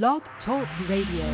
Blog Talk Radio.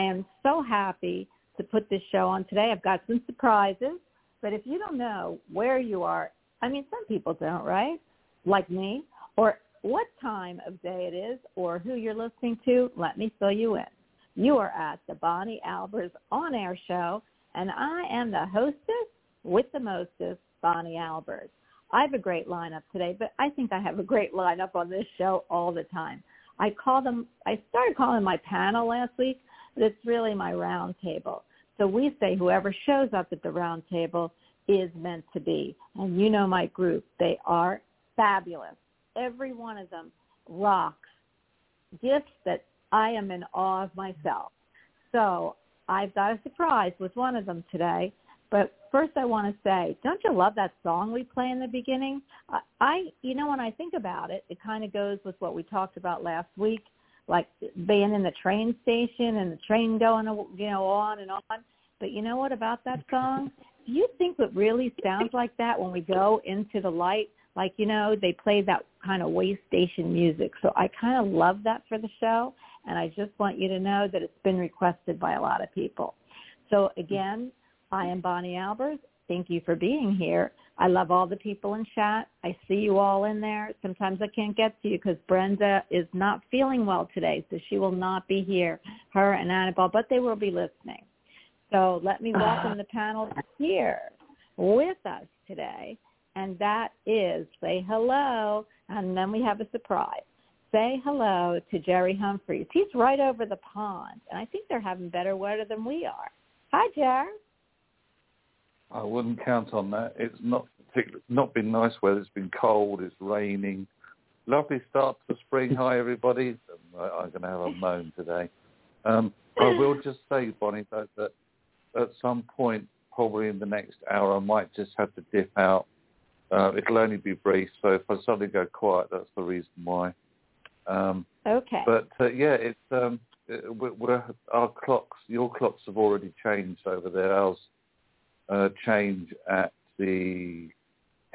I am so happy to put this show on today. I've got some surprises, but if you don't know where you are, I mean, some people don't, right? Like me, or what time of day it is, or who you're listening to, let me fill you in. You are at the Bonnie Albers on-air show, and I am the hostess with the mostest, Bonnie Albers. I have a great lineup today, but I think I have a great lineup on this show all the time. I call them, I started calling my panel last week, it's really my round table. So we say whoever shows up at the round table is meant to be. And you know my group. They are fabulous. Every one of them rocks. Gifts that I am in awe of myself. So I've got a surprise with one of them today. But first, I want to say, don't you love that song we play in the beginning? I you know, when I think about it, it kind of goes with what we talked about last week, like being in the train station and the train going, you know, on and on. But you know what about that song? Do you think it really sounds like that when we go into the light? Like, you know, they play that kind of way station music. So I kind of love that for the show. And I just want you to know that it's been requested by a lot of people. So again, I am Bonnie Albers. Thank you for being here. I love all the people in chat. I see you all in there. Sometimes I can't get to you because Brenda is not feeling well today, so she will not be here, her and Annabelle, but they will be listening. So let me uh-huh. welcome the panel here with us today, and that is say hello, and then we have a surprise. Say hello to Jerry Humphreys. He's right over the pond, and I think they're having better weather than we are. Hi, Jerry. I wouldn't count on that. It's not particularly, not been nice weather. It's been cold. It's raining. Lovely start to spring. Hi everybody. I'm going to have a moan today. Um, I will just say, Bonnie, that, that at some point, probably in the next hour, I might just have to dip out. Uh, it'll only be brief, so if I suddenly go quiet, that's the reason why. Um, okay. But uh, yeah, it's um, it, we're, we're, our clocks. Your clocks have already changed over there. Ours uh, change at the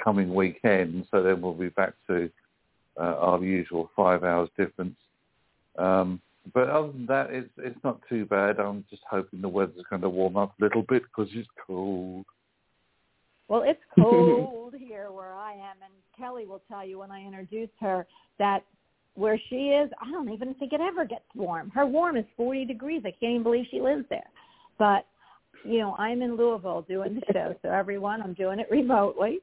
coming weekend, so then we'll be back to uh, our usual five hours difference. Um, but other than that, it's it's not too bad. I'm just hoping the weather's going to warm up a little bit because it's cold. Well, it's cold here where I am, and Kelly will tell you when I introduced her that where she is, I don't even think it ever gets warm. Her warm is 40 degrees. I can't even believe she lives there. But you know, I'm in Louisville doing the show, so everyone, I'm doing it remotely.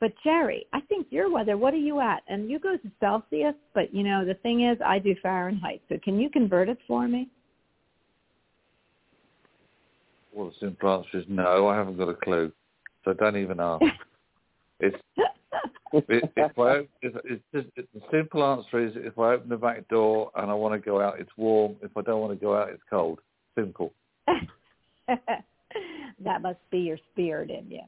But Jerry, I think your weather, what are you at? And you go to Celsius, but you know, the thing is I do Fahrenheit. So can you convert it for me? Well, the simple answer is no. I haven't got a clue. So don't even ask. it's it, if I if, it's just it, the simple answer is if I open the back door and I want to go out, it's warm. If I don't want to go out, it's cold. Simple. that must be your spirit in you.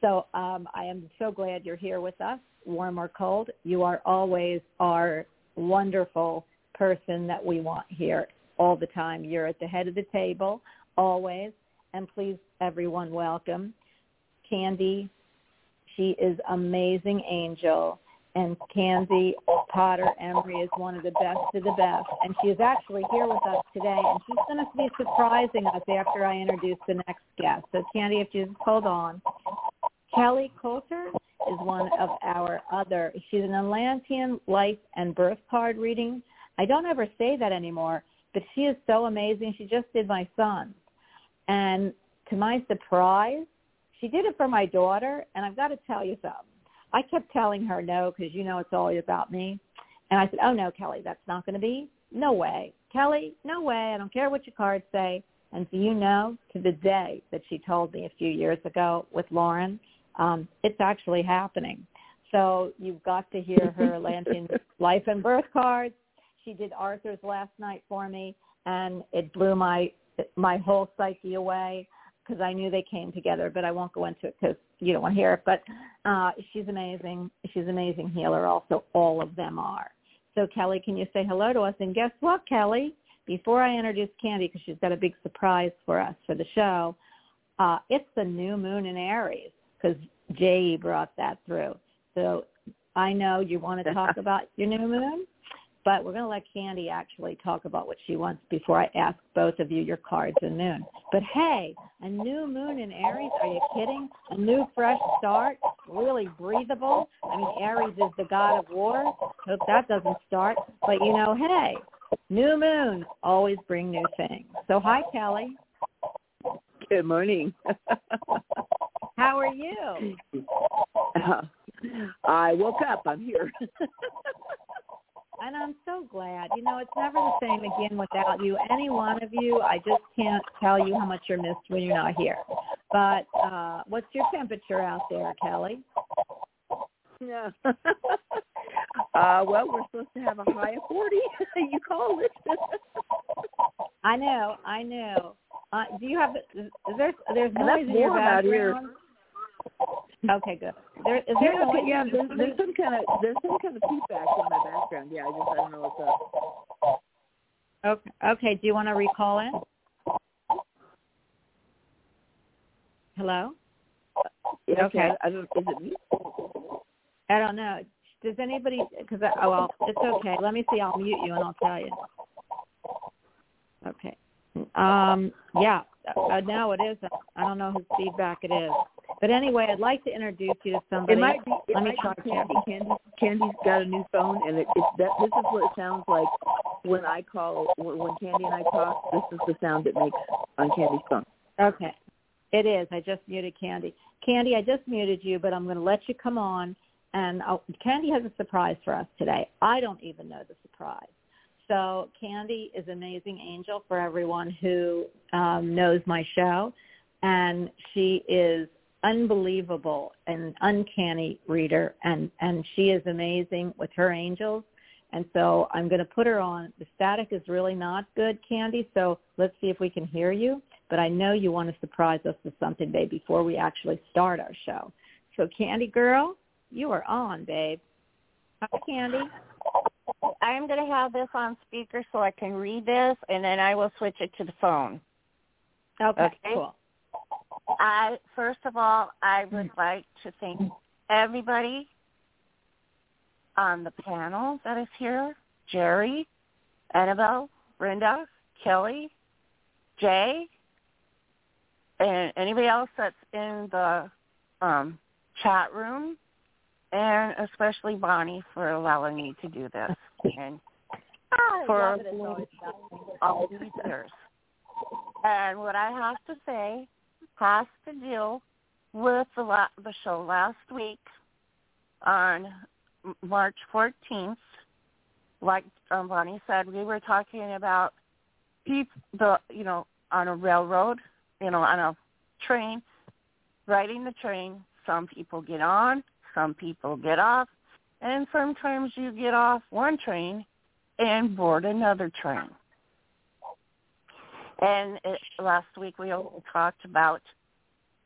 So um, I am so glad you're here with us, warm or cold. You are always our wonderful person that we want here all the time. You're at the head of the table always. And please, everyone, welcome Candy. She is amazing angel. And Candy Potter Emery is one of the best of the best. And she is actually here with us today. And she's going to be surprising us after I introduce the next guest. So Candy, if you just hold on. Kelly Coulter is one of our other, she's an Atlantean life and birth card reading. I don't ever say that anymore, but she is so amazing. She just did my son. And to my surprise, she did it for my daughter. And I've got to tell you something. I kept telling her no because you know it's all about me. And I said, oh, no, Kelly, that's not going to be. No way. Kelly, no way. I don't care what your cards say. And do you know, to the day that she told me a few years ago with Lauren, um, it's actually happening. So you've got to hear her Atlantean life and birth cards. She did Arthur's last night for me, and it blew my my whole psyche away because I knew they came together. But I won't go into it because you don't want to hear it. But uh, she's amazing. She's an amazing healer. Also, all of them are. So Kelly, can you say hello to us? And guess what, Kelly? Before I introduce Candy, because she's got a big surprise for us for the show, uh, it's the new moon in Aries because Jay brought that through. So I know you want to talk about your new moon, but we're going to let Candy actually talk about what she wants before I ask both of you your cards and moon. But hey, a new moon in Aries, are you kidding? A new fresh start, really breathable. I mean, Aries is the god of war. Hope that doesn't start. But you know, hey, new moons always bring new things. So hi, Kelly. Good morning. How are you? Uh, I woke up. I'm here. and I'm so glad. You know, it's never the same again without you. Any one of you, I just can't tell you how much you're missed when you're not here. But uh what's your temperature out there, Kelly? Yeah. uh well, we're supposed to have a high of 40. you call it. I know, I know. Uh, do you have? Is, there? There's noise in your out here. Okay, good. There is there Yeah, okay, yeah. There's, there's some kind of there's some kind of feedback in my background. Yeah, I just I don't know what's up. Okay. Okay. Do you want to recall it? Hello. Yeah, Okay. I, I don't. Is it me? I don't know. Does anybody? Because oh well, it's okay. Let me see. I'll mute you and I'll tell you. Okay. Um. Yeah. Uh, now it is. I don't know whose feedback it is. But anyway, I'd like to introduce you to somebody. It might be. It Let me try Candy. Candy. Candy's got a new phone, and it, it's that. This is what it sounds like when I call. When, when Candy and I talk, this is the sound it makes on Candy's phone. Okay. It is. I just muted Candy. Candy, I just muted you, but I'm going to let you come on. And I'll, Candy has a surprise for us today. I don't even know the surprise. So Candy is an amazing angel for everyone who um, knows my show. And she is unbelievable and uncanny reader. And, and she is amazing with her angels. And so I'm going to put her on. The static is really not good, Candy. So let's see if we can hear you but I know you want to surprise us with something, babe, before we actually start our show. So, Candy Girl, you are on, babe. Hi, Candy. I'm going to have this on speaker so I can read this, and then I will switch it to the phone. Okay, Okay. cool. I first of all, I would like to thank everybody on the panel that is here: Jerry, Annabelle, Brenda, Kelly, Jay, and anybody else that's in the um, chat room, and especially Bonnie for allowing me to do this. And for. All these years. And what I have to say has to deal with the la- the show last week on March 14th. Like um, Bonnie said, we were talking about peop- the you know on a railroad, you know on a train, riding the train. Some people get on, some people get off, and sometimes you get off one train and board another train. And it, last week we talked about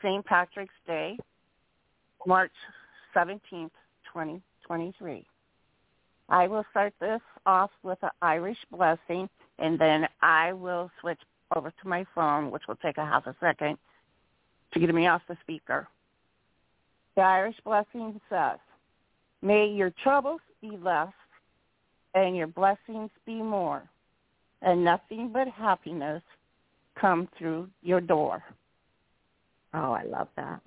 St. Patrick's Day, March 17th, 2023. I will start this off with an Irish blessing, and then I will switch over to my phone, which will take a half a second to get me off the speaker. The Irish blessing says, May your troubles be less and your blessings be more, and nothing but happiness come through your door. Oh, I love that.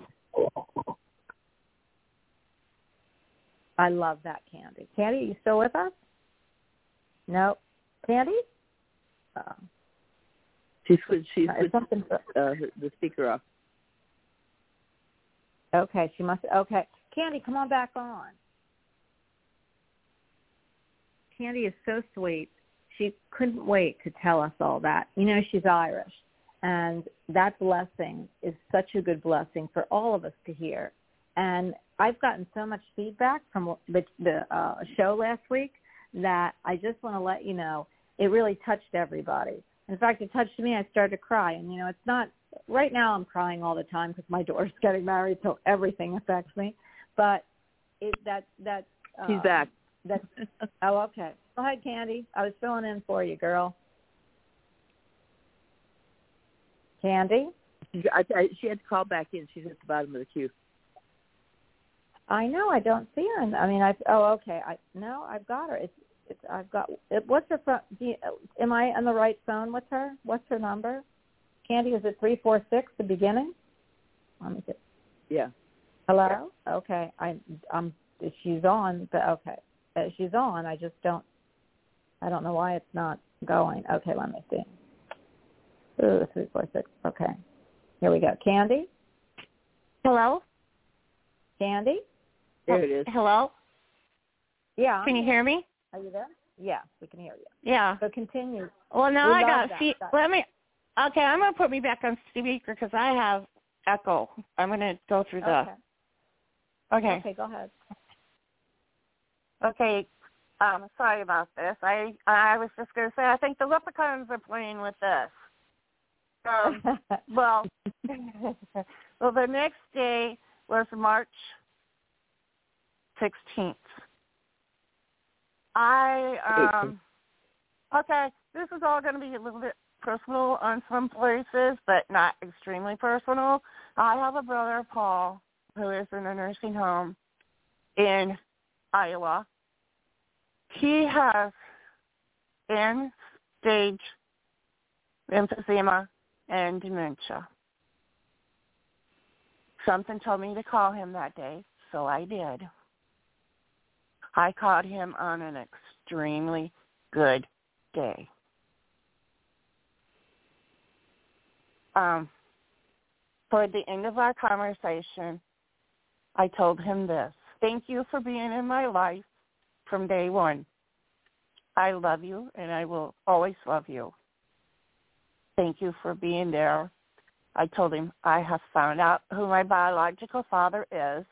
I love that, Candy. Candy, are you still with us? No. Candy? Oh, She switched. She is switched something. uh, the speaker off. Okay, she must. Okay, Candy, come on back on. Candy is so sweet. She couldn't wait to tell us all that. You know, she's Irish, and that blessing is such a good blessing for all of us to hear. And I've gotten so much feedback from the, the uh, show last week that I just want to let you know it really touched everybody. In fact, it touched me. I started to cry, and you know, it's not right now. I'm crying all the time because my daughter's getting married, so everything affects me. But it that that uh, She's back. That's oh okay. Go ahead, Candy. I was filling in for you, girl. Candy, She, I, I, she had to call back in. She's at the bottom of the queue. I know I don't see her. In, I mean, I oh okay. I no, I've got her. It's it's I've got. It, what's her phone? Do you, am I on the right phone with her? What's her number? Candy, is it three four six? The beginning. Let me get. Yeah. Hello. Okay. I I'm she's on, but okay. Uh, she's on. I just don't. I don't know why it's not going. Okay, let me see. Ooh, three four six. Okay. Here we go. Candy. Hello? Candy. There it is. Hello? Yeah. Can you hear me? Are you there? Yeah, we can hear you. Yeah. So continue. Well, now We I got that. see. That- Let me. Okay, I'm gonna put me back on speaker because I have echo. I'm gonna go through the. Okay. Okay. Okay, go ahead. Okay. Um, sorry about this. I I was just gonna say I think the leprechauns are playing with this. Um, well, well, the next day was March 16th. I um okay, this is all going to be a little bit personal on some places, but not extremely personal. I have a brother, Paul, who is in a nursing home in Iowa. He has end stage emphysema and dementia. Something told me to call him that day, so I did. I caught him on an extremely good day. Um, toward the end of our conversation, I told him this. Thank you for being in my life from day one. I love you and I will always love you. Thank you for being there. I told him I have found out who my biological father is.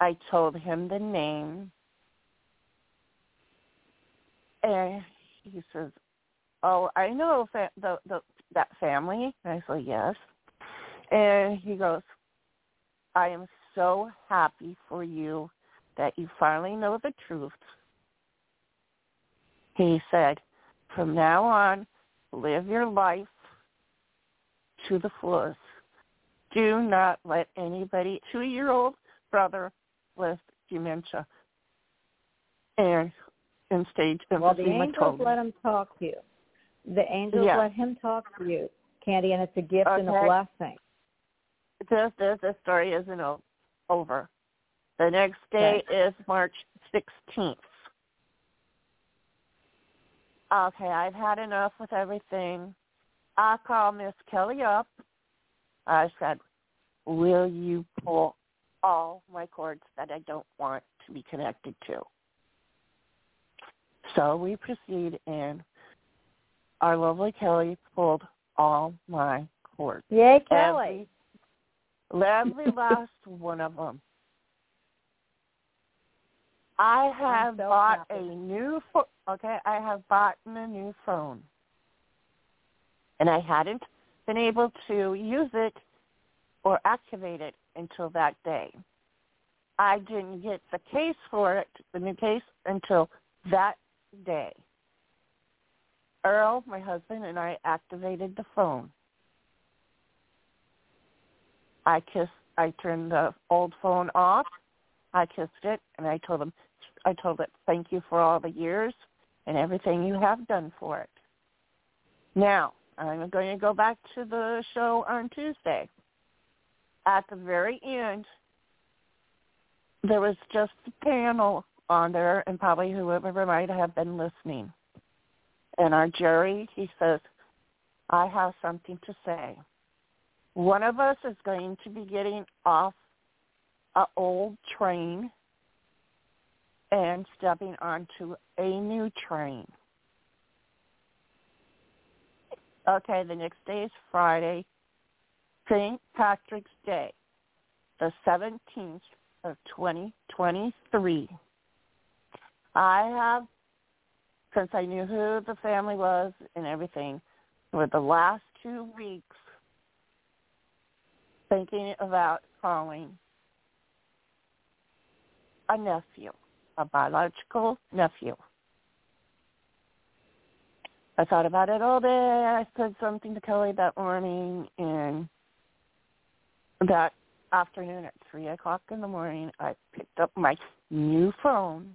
I told him the name. And he says, "Oh, I know fa- the, the that family." And I said, "Yes." And he goes, "I am so happy for you that you finally know the truth." He said, "From now on, live your life to the fullest. Do not let anybody, two-year-old brother with dementia and in stage Well, the angels let him talk to you. The angels Yeah. let him talk to you, Candy, and it's a gift and a Okay. blessing. this this this story isn't over. The next day is March 16th. Okay, I've had enough with everything. I called Miss Kelly up. I said, "Will you pull all my cords that I don't want to be connected to?" So we proceed, and our lovely Kelly pulled all my cords. Yay, Kelly. Every, every last one of them. I have so bought happy. a new phone. Okay, I have bought a new phone, and I hadn't been able to use it or activate it until that day. I didn't get the case for it, the new case, until that day. Earl, my husband, and I activated the phone. I kissed. I turned the old phone off. I kissed it, and I told him, I told it, thank you for all the years and everything you have done for it. Now I'm going to go back to the show on Tuesday. At the very end, there was just a panel on there, and probably whoever might have been listening. And our Jerry, he says, I have something to say. One of us is going to be getting off a old train and stepping onto a new train. Okay, the next day is Friday, St. Patrick's Day, the 17th of 2023. I have, since I knew who the family was and everything, for the last two weeks thinking about calling a nephew, a biological nephew. I thought about it all day. I said something to Kelly that morning, and that afternoon at 3 o'clock in the morning, I picked up my new phone,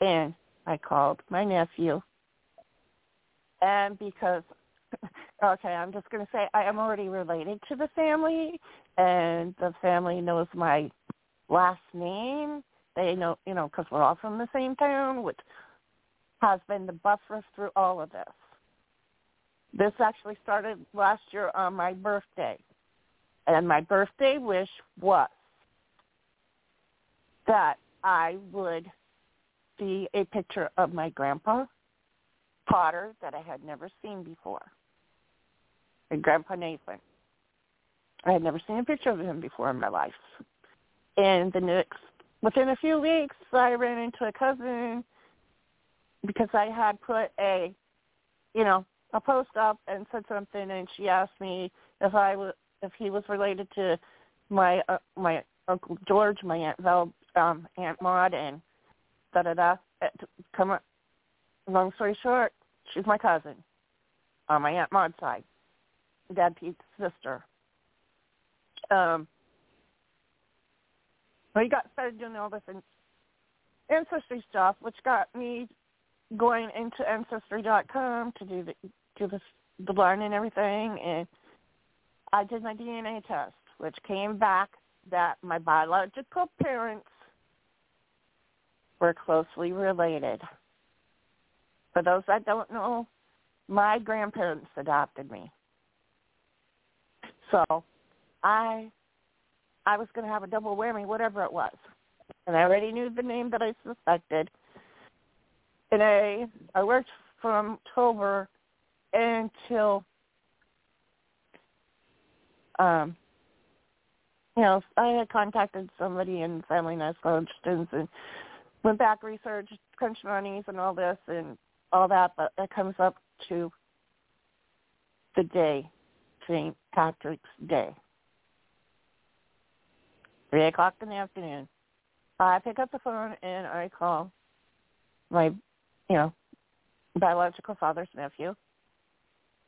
and I called my nephew. And because okay, I'm just going to say I am already related to the family, and the family knows my last name. They know, you know, because we're all from the same town, which has been the buffer through all of this. This actually started last year on my birthday, and my birthday wish was that I would see a picture of my grandpa Potter that I had never seen before and Grandpa Nathan. I had never seen a picture of him before in my life. And the next, within a few weeks, I ran into a cousin because I had put a, you know, a post up and said something, and she asked me if I was if he was related to my uh, my uncle George, my aunt Val, um, Aunt Maud, and da da da. Come on. Long story short, she's my cousin on my aunt Maud's side, Dad Pete's sister. Um, we got started doing all this ancestry stuff, which got me going into ancestry.com to do the do the the learn and everything, and I did my DNA test, which came back that my biological parents were closely related. For those that don't know, my grandparents adopted me. So I I was going to have a double whammy, whatever it was. And I already knew the name that I suspected. And I, I worked from October until, um, you know, I had contacted somebody in Family Nest Instance and went back, researched crunch monies and all this and all that, but it comes up to the day, St. Patrick's Day three o'clock in the afternoon. I pick up the phone and I call my, you know, biological father's nephew.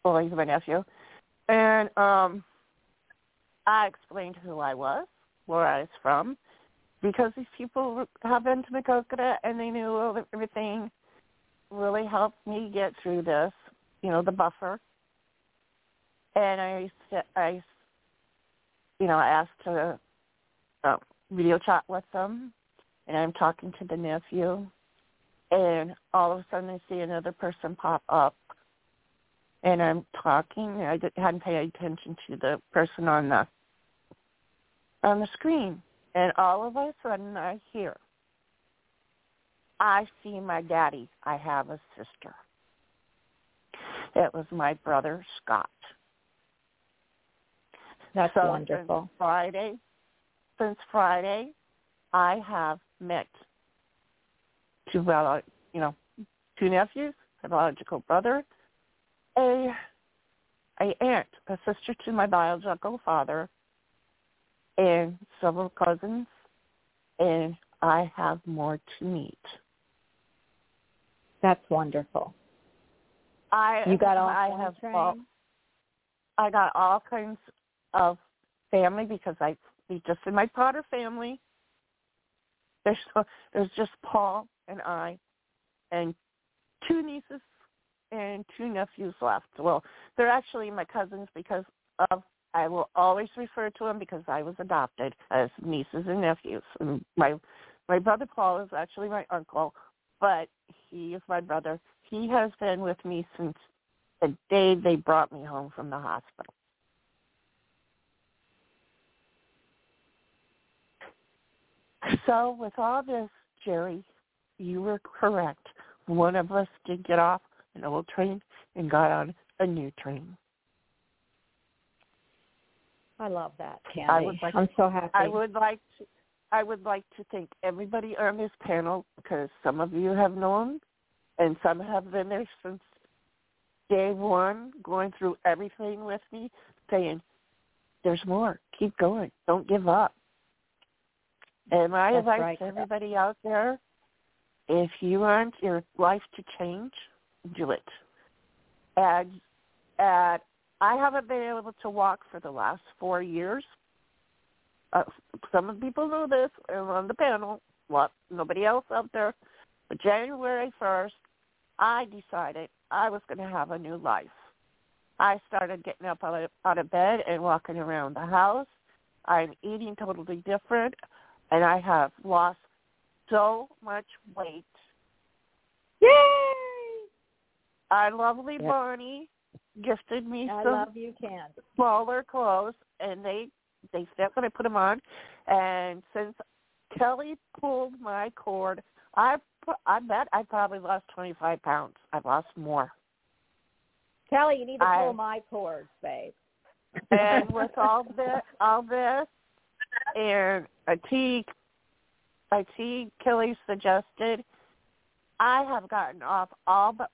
Well, he's my nephew, and um, I explained who I was, where I was from, because these people have been to Maquoketa and they knew everything. Really helped me get through this, you know, the buffer. And I, I, you know, I asked to uh, video chat with them, and I'm talking to the nephew, and all of a sudden I see another person pop up, and I'm talking. I hadn't paid attention to the person on the on the screen, and all of a sudden I hear, "I see my daddy. I have a sister." It was my brother Scott. That's so wonderful. Friday, since Friday, I have met two, well, you know, two nephews, a biological brother, a a aunt, a sister to my biological father, and several cousins, and I have more to meet. That's wonderful. I you got all I have all, I got all kinds of family because I just in my Potter family. There's there's just Paul and I, and two nieces and two nephews left. Well, they're actually my cousins because of I will always refer to them because I was adopted as nieces and nephews. And my my brother Paul is actually my uncle, but he is my brother. He has been with me since the day they brought me home from the hospital. So with all this, Jerry, you were correct. One of us did get off an old train and got on a new train. I love that, Candy. Like, I'm so happy. I would like to I would like to thank everybody on this panel because some of you have known and some have been there since day one, going through everything with me, saying, There's more. Keep going. Don't give up. And my That's advice right. to everybody out there, if you want your life to change, do it. And, and I haven't been able to walk for the last four years. Uh, some of the people know this on the panel. What nobody else out there. But January first, I decided I was going to have a new life. I started getting up out of, out of bed and walking around the house. I'm eating totally different and I have lost so much weight. Yay! Our lovely. Bonnie gifted me I some love you, smaller clothes, and they they fit when I put them on. And since Kelly pulled my cord, I I bet I probably lost twenty five pounds. I've lost more. Kelly, you need to pull I- my cords, babe. And with all this, all this, and a tea, a tea Kelly suggested, I have gotten off all but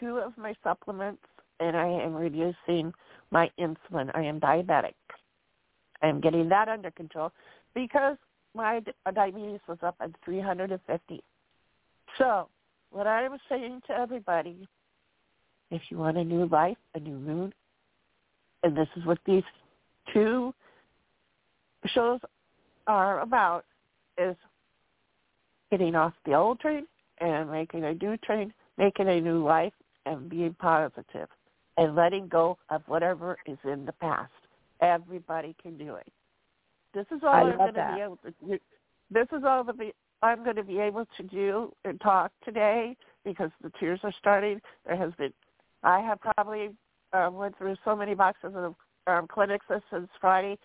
two of my supplements and I am reducing my insulin. I am diabetic. I am getting that under control because my uh, diabetes was up at 350. So, what I was saying to everybody, if you want a new life, a new moon, and this is what these two shows are about, is getting off the old train and making a new train, making a new life, and being positive and letting go of whatever is in the past. Everybody can do it. This is all I am going to be able to do. This is all the be, I'm going to be able to do and talk today because the tears are starting. There has been, I have probably um, went through so many boxes of um, Kleenex since Friday.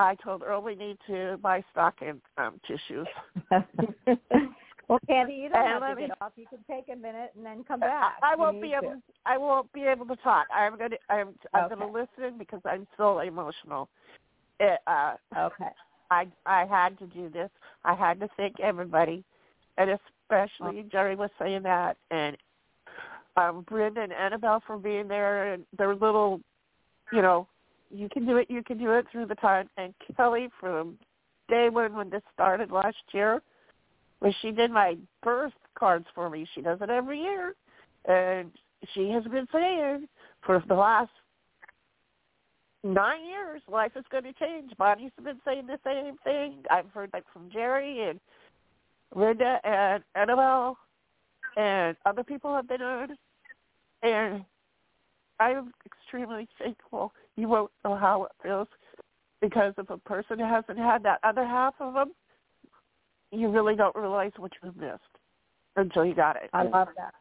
I told Earl we need to buy stock in um, tissues. well, Candy, you don't And have to me- get off. You can take a minute and then come back. I, I won't be to. able. I won't be able to talk. I'm gonna. I'm. I'm Okay. gonna listen because I'm so emotional. It, uh, Okay. I I had to do this. I had to thank everybody, and especially Jerry was saying that, and um, Brenda and Annabelle for being there, and their little, you know, you can do it. You can do it through the time, and Kelly from day one when this started last year, when she did my birth cards for me. She does it every year, and she has been saying for the last nine years, life is going to change. Bonnie's been saying the same thing. I've heard that from Jerry and Linda and Annabelle, and other people have been on. And I'm extremely thankful. You won't know how it feels because if a person hasn't had that other half of them, you really don't realize what you've missed until you got it. I love that.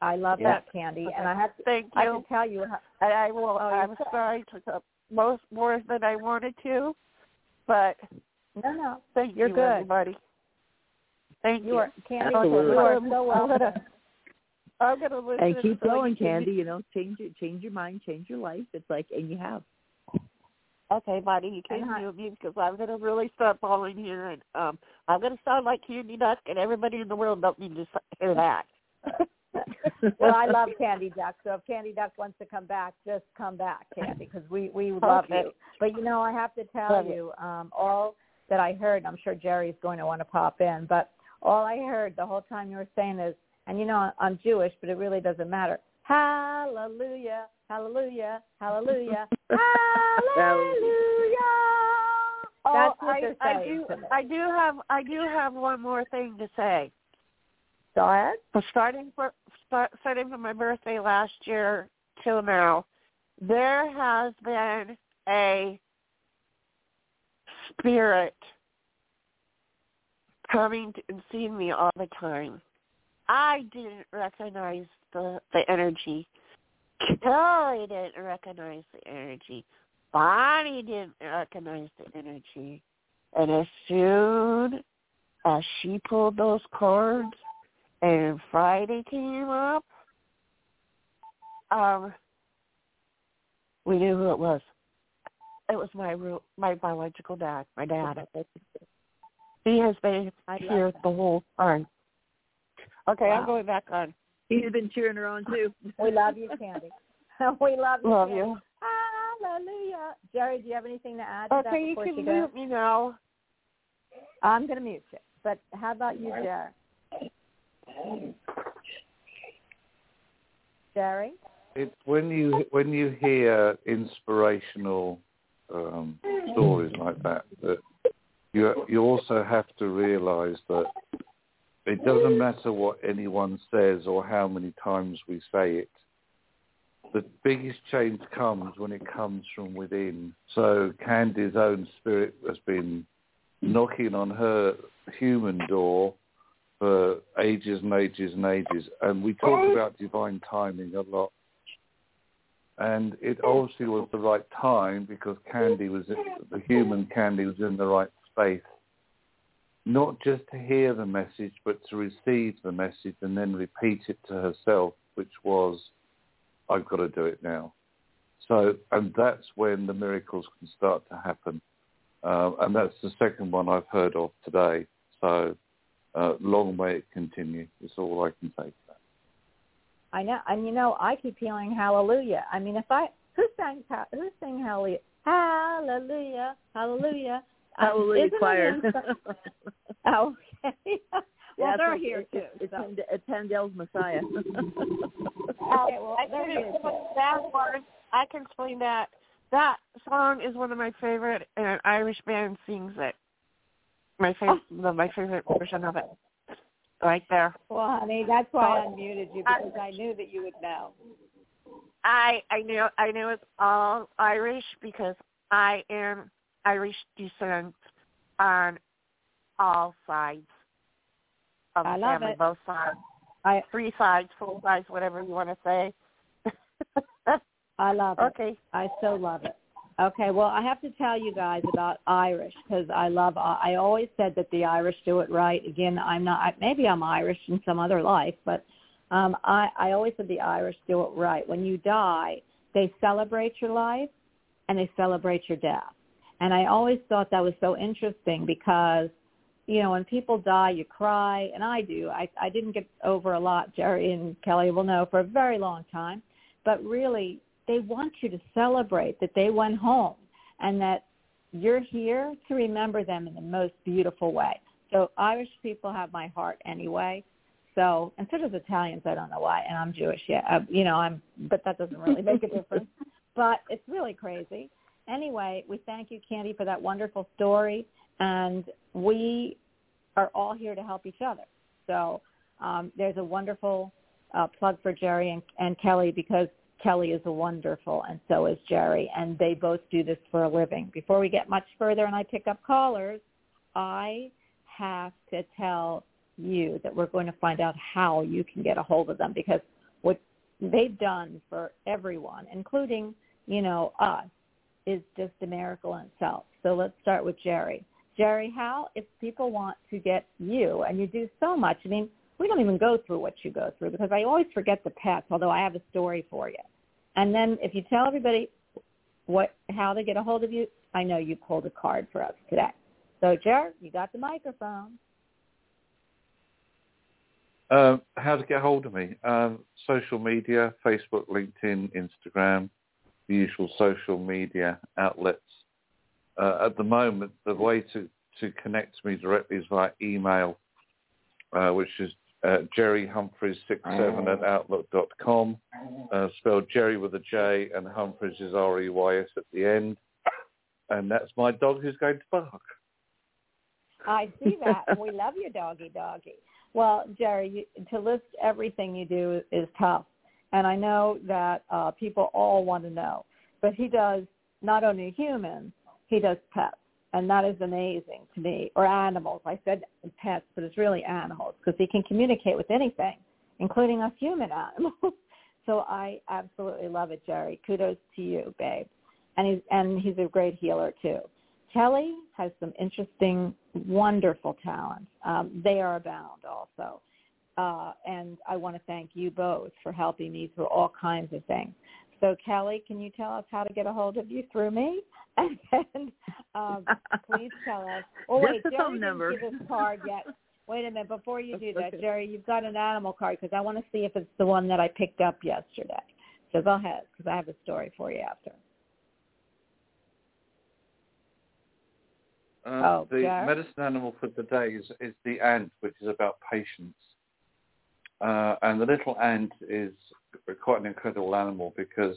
I love Yeah. that, Candy. And I have to, Thank I you. have to tell you, how, And I will. Oh, I'm so- sorry, took up most more than I wanted to, but no, no, thank You're you, good. everybody. Thank you. you are Candy. You are so welcome. I'm gonna listen. And keep going, you Candy. You know, change your change your mind, change your life. It's like, and you have. Okay, buddy, you can And hi- mute me because I'm gonna really start falling here, and um, I'm gonna sound like Candy Duck, and everybody in the world don't need to hear that. well, I love Candy Duck. So if Candy Duck wants to come back, just come back, Candy, because we we love Okay. you. But you know, I have to tell Love you, um, all that I heard. I'm sure Jerry's going to want to pop in, but all I heard the whole time you were saying is, and you know, I'm Jewish, but it really doesn't matter. Hallelujah, hallelujah, hallelujah, hallelujah. Oh, That's what I, I do. I do have. I do have one more thing to say. Go ahead. For starting for start, starting from my birthday last year till now, there has been a spirit coming and seeing me all the time. I didn't recognize the the energy. Kelly didn't recognize the energy. Bonnie didn't recognize the energy. And as soon as she pulled those cards and Friday came up, um, we knew who it was. It was my real, my biological dad, my dad. He has been here the whole time. Okay, Wow. I'm going back on. He's been cheering her on too. We love you, Candy. we love you. Love Candy. you. Hallelujah. Jerry, do you have anything to add to that Okay, you can she goes? mute me now. I'm going to mute you. But how about you, Jerry? Jerry? It's when you when you hear inspirational um, stories like that that you you also have to realise that it doesn't matter what anyone says or how many times we say it. The biggest change comes when it comes from within. So Candy's own spirit has been knocking on her human door for ages and ages and ages. And we talk oh. about divine timing a lot. And it obviously was the right time because Candy was, the human Candy was in the right space. Not just to hear the message, but to receive the message and then repeat it to herself, which was, I've got to do it now. So, and that's when the miracles can start to happen. Uh, and that's the second one I've heard of today. So, uh, long may it continue. Is all I can say to that. I know, and you know, I keep hearing Hallelujah. I mean, if I who sang who sang Hallelujah, Hallelujah, Hallelujah. Hallelujah isn't it choir. Oh, okay. well, Yeah, they're it's- here too. It's, so. Hand- it's Handel's Messiah. Okay, well, I can explain that one. I can explain that. That song is one of my favorite, and an Irish band sings it. My favorite, oh. my favorite version of it, right there. Well, honey, that's why I unmuted you because I knew that you would know. I I knew I knew it's all Irish because I am Irish descent on all sides of I the love family, it. both sides, I three sides, four sides, whatever you want to say. I love it. okay. I so love it. Okay, well, I have to tell you guys about Irish because I love. I always said that the Irish do it right. Again, I'm not. I- Maybe I'm Irish in some other life, but um, I I always said the Irish do it right. When you die, they celebrate your life and they celebrate your death. And I always thought that was so interesting because, you know, when people die, you cry, and I do. I I didn't get over a lot. Jerry and Kelly will know for a very long time, but really they want you to celebrate that they went home and that you're here to remember them in the most beautiful way. So Irish people have my heart anyway. So, and so does Italians. I don't know why, and I'm Jewish. Yeah, uh, you know, I'm, but that doesn't really make a difference. But it's really crazy. Anyway, we thank you, Candie, for that wonderful story, and we are all here to help each other. So um, there's a wonderful uh, plug for Jerry and, and Kelly because Kelly is wonderful, and so is Jerry, and they both do this for a living. Before we get much further and I pick up callers, I have to tell you that we're going to find out how you can get a hold of them because what they've done for everyone, including, you know, us, is just a miracle in itself. So let's start with Jerry. Jerry, how, if people want to get you, and you do so much, I mean, we don't even go through what you go through because I always forget the pets, although I have a story for you. And then if you tell everybody what how to get a hold of you, I know you pulled a card for us today. So, Jerry, you got the microphone. Uh, how to get a hold of me? Um, social media, Facebook, LinkedIn, Instagram, the usual social media outlets. Uh, at the moment, the way to, to connect to me directly is via email, uh, which is uh, jerryhumphreys67 at outlook.com, uh, spelled Jerry with a J and Humphreys is R-E-Y-S at the end. And that's my dog who's going to bark. I see that. and we love you, doggy doggy. Well, Jerry, you, to list everything you do is tough. And I know that uh, people all want to know. But he does not only humans, he does pets. And that is amazing to me. Or animals. I said pets, but it's really animals because he can communicate with anything, including us human animals. so I absolutely love it, Jerry. Kudos to you, babe. And he's, and he's a great healer, too. Kelly has some interesting, wonderful talents. Um, they are abound also. Uh, and I want to thank you both for helping me through all kinds of things. So Kelly, can you tell us how to get a hold of you through me? And then um, please tell us. Oh wait, the Jerry phone didn't number. give his card yet. Wait a minute before you do that, Jerry. You've got an animal card because I want to see if it's the one that I picked up yesterday. So go ahead because I have a story for you after. Um, Oh, the Jared? medicine animal for today is, is the ant, which is about patience. Uh, and the little ant is quite an incredible animal because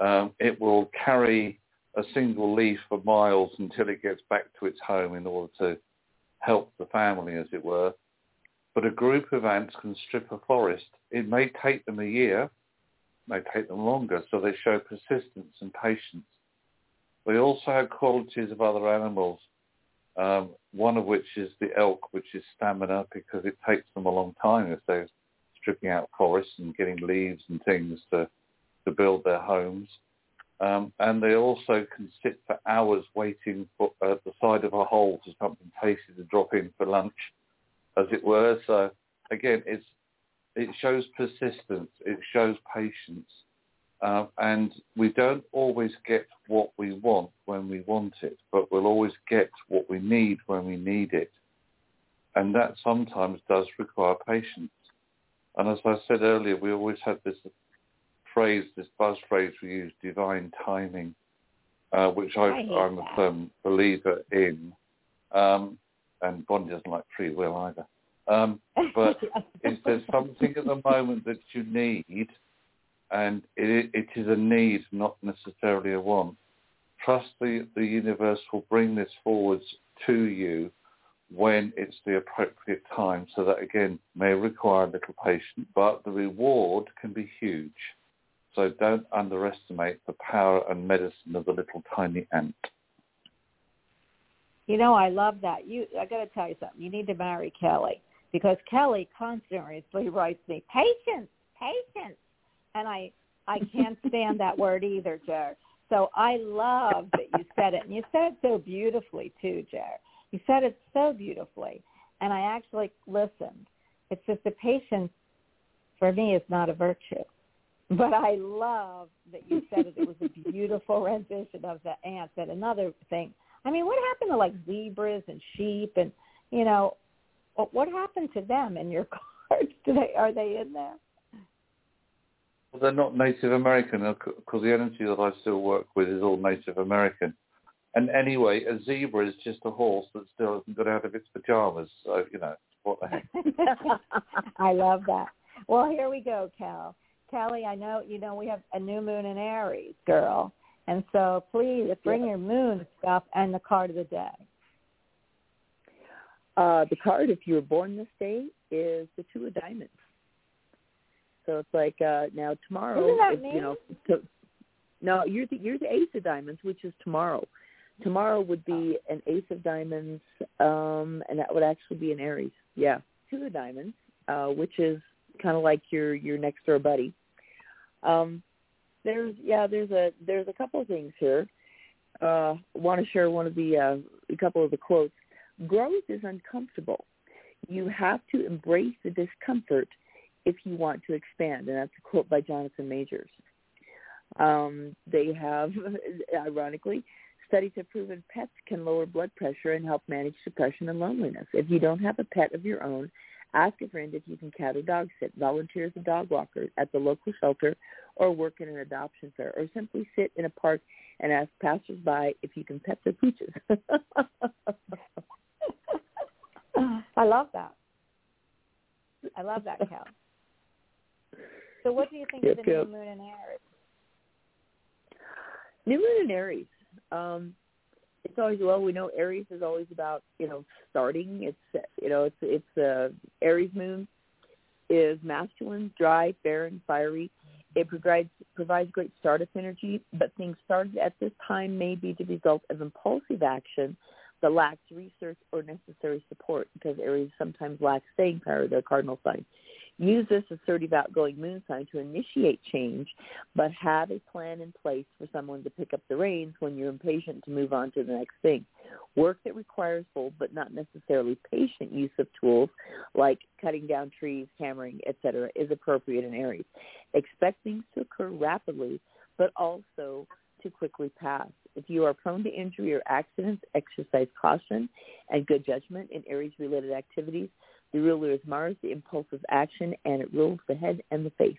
um, it will carry a single leaf for miles until it gets back to its home in order to help the family, as it were. But a group of ants can strip a forest. It may take them a year, may take them longer, so they show persistence and patience. They also have qualities of other animals, um, one of which is the elk, which is stamina because it takes them a long time if they're stripping out forests and getting leaves and things to, to build their homes. Um, and they also can sit for hours waiting for, at the side of a hole for something tasty to drop in for lunch, as it were. So again, it's, it shows persistence. It shows patience. Uh, and we don't always get what we want when we want it, but we'll always get what we need when we need it. And that sometimes does require patience. And as I said earlier, we always have this phrase, this buzz phrase we use, divine timing, uh, which I, I'm a firm believer in. Um, and Bonnie doesn't like free will either. Um, but is there something at the moment that you need, and it, it is a need, not necessarily a want. Trust the, the universe will bring this forwards to you when it's the appropriate time. So that again may require a little patience, but the reward can be huge. So don't underestimate the power and medicine of the little tiny ant. You know, I love that. You, I got to tell you something. You need to marry Kelly because Kelly constantly writes me patience, patience, and I, I can't stand that word either, Jared. So I love that you said it, and you said it so beautifully too, Jared. You said it so beautifully, and I actually listened. It's just the patience for me is not a virtue. But I love that you said it. It was a beautiful rendition of the ant. And another thing, I mean, what happened to like zebras and sheep and you know, what happened to them in your cards? Do they are they in there? Well, they're not Native American because the energy that I still work with is all Native American. And anyway, a zebra is just a horse that still hasn't got out of its pajamas. So, you know, what the heck. I love that. Well, here we go, Cal. Kelly, I know you know we have a new moon in Aries, girl, and so please bring your moon stuff and the card of the day. Uh, the card, if you were born this day, is the Two of Diamonds. So it's like uh, now tomorrow. Isn't that if. You know, to, no, you're the you're the Ace of Diamonds, which is tomorrow. Tomorrow would be an Ace of Diamonds, um, and that would actually be an Aries. Yeah, Two of Diamonds, uh, which is kind of like your your next door buddy. Um, there's yeah, there's a there's a couple of things here. Uh, want to share one of the uh, a couple of the quotes. Growth is uncomfortable. You have to embrace the discomfort if you want to expand, and that's a quote by Jonathan Majors. Um, they have, ironically, studies have proven pets can lower blood pressure and help manage depression and loneliness. If you don't have a pet of your own, ask a friend if you can cat or dog sit, volunteer as a dog walker at the local shelter, or work in an adoption fair, or simply sit in a park and ask passersby if you can pet their pooches. I love that. I love that, Cal. So what do you think Yep, of the yep. new moon in Aries? New Moon in Aries. Um, it's always well. We know Aries is always about you know starting. It's you know it's it's uh, Aries Moon is masculine, dry, barren, fiery. It provides provides great startup energy, but things started at this time may be the result of impulsive action that lacks research or necessary support because Aries sometimes lacks staying power, their cardinal sign. Use this assertive, outgoing moon sign to initiate change, but have a plan in place for someone to pick up the reins when you're impatient to move on to the next thing. Work that requires bold but not necessarily patient use of tools like cutting down trees, hammering, etc., is appropriate in Aries. Expect things to occur rapidly, but also to quickly pass. If you are prone to injury or accidents, exercise caution and good judgment in Aries-related activities. The ruler is Mars, the impulse impulsive action, and it rules the head and the face.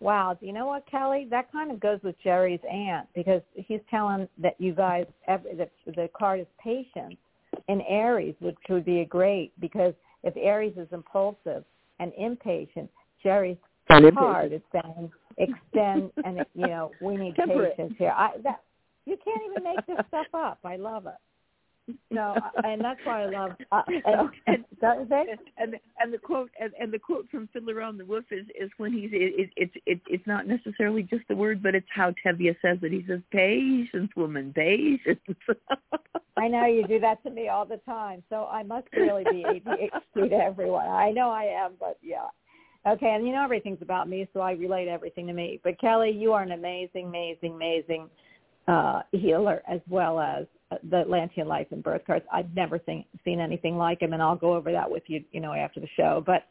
Wow, do you know what, Kelly? That kind of goes with Jerry's ant because he's telling that you guys, that the card is patience in Aries, which would be great because if Aries is impulsive and impatient, Jerry's And card is saying extend and you know we need Temperate. patience here. I that you can't even make this stuff up. I love it. So and that's why I love. Uh, And- and- that is it. and and the quote and, and the quote from Fiddler on the Roof is is when he's it, it, it's it, it's not necessarily just the word, but it's how Tevye says it. He says, "Patience, woman, patience." I know you do that to me all the time. So I must really be ADHD to everyone. I know I am, but yeah. Okay, and you know everything's about me, so I relate everything to me. But Kelly, you are an amazing, amazing, amazing uh, healer as well as the Atlantean Life and Birth cards. I've never seen seen anything like them, and I'll go over that with you, you know, after the show. But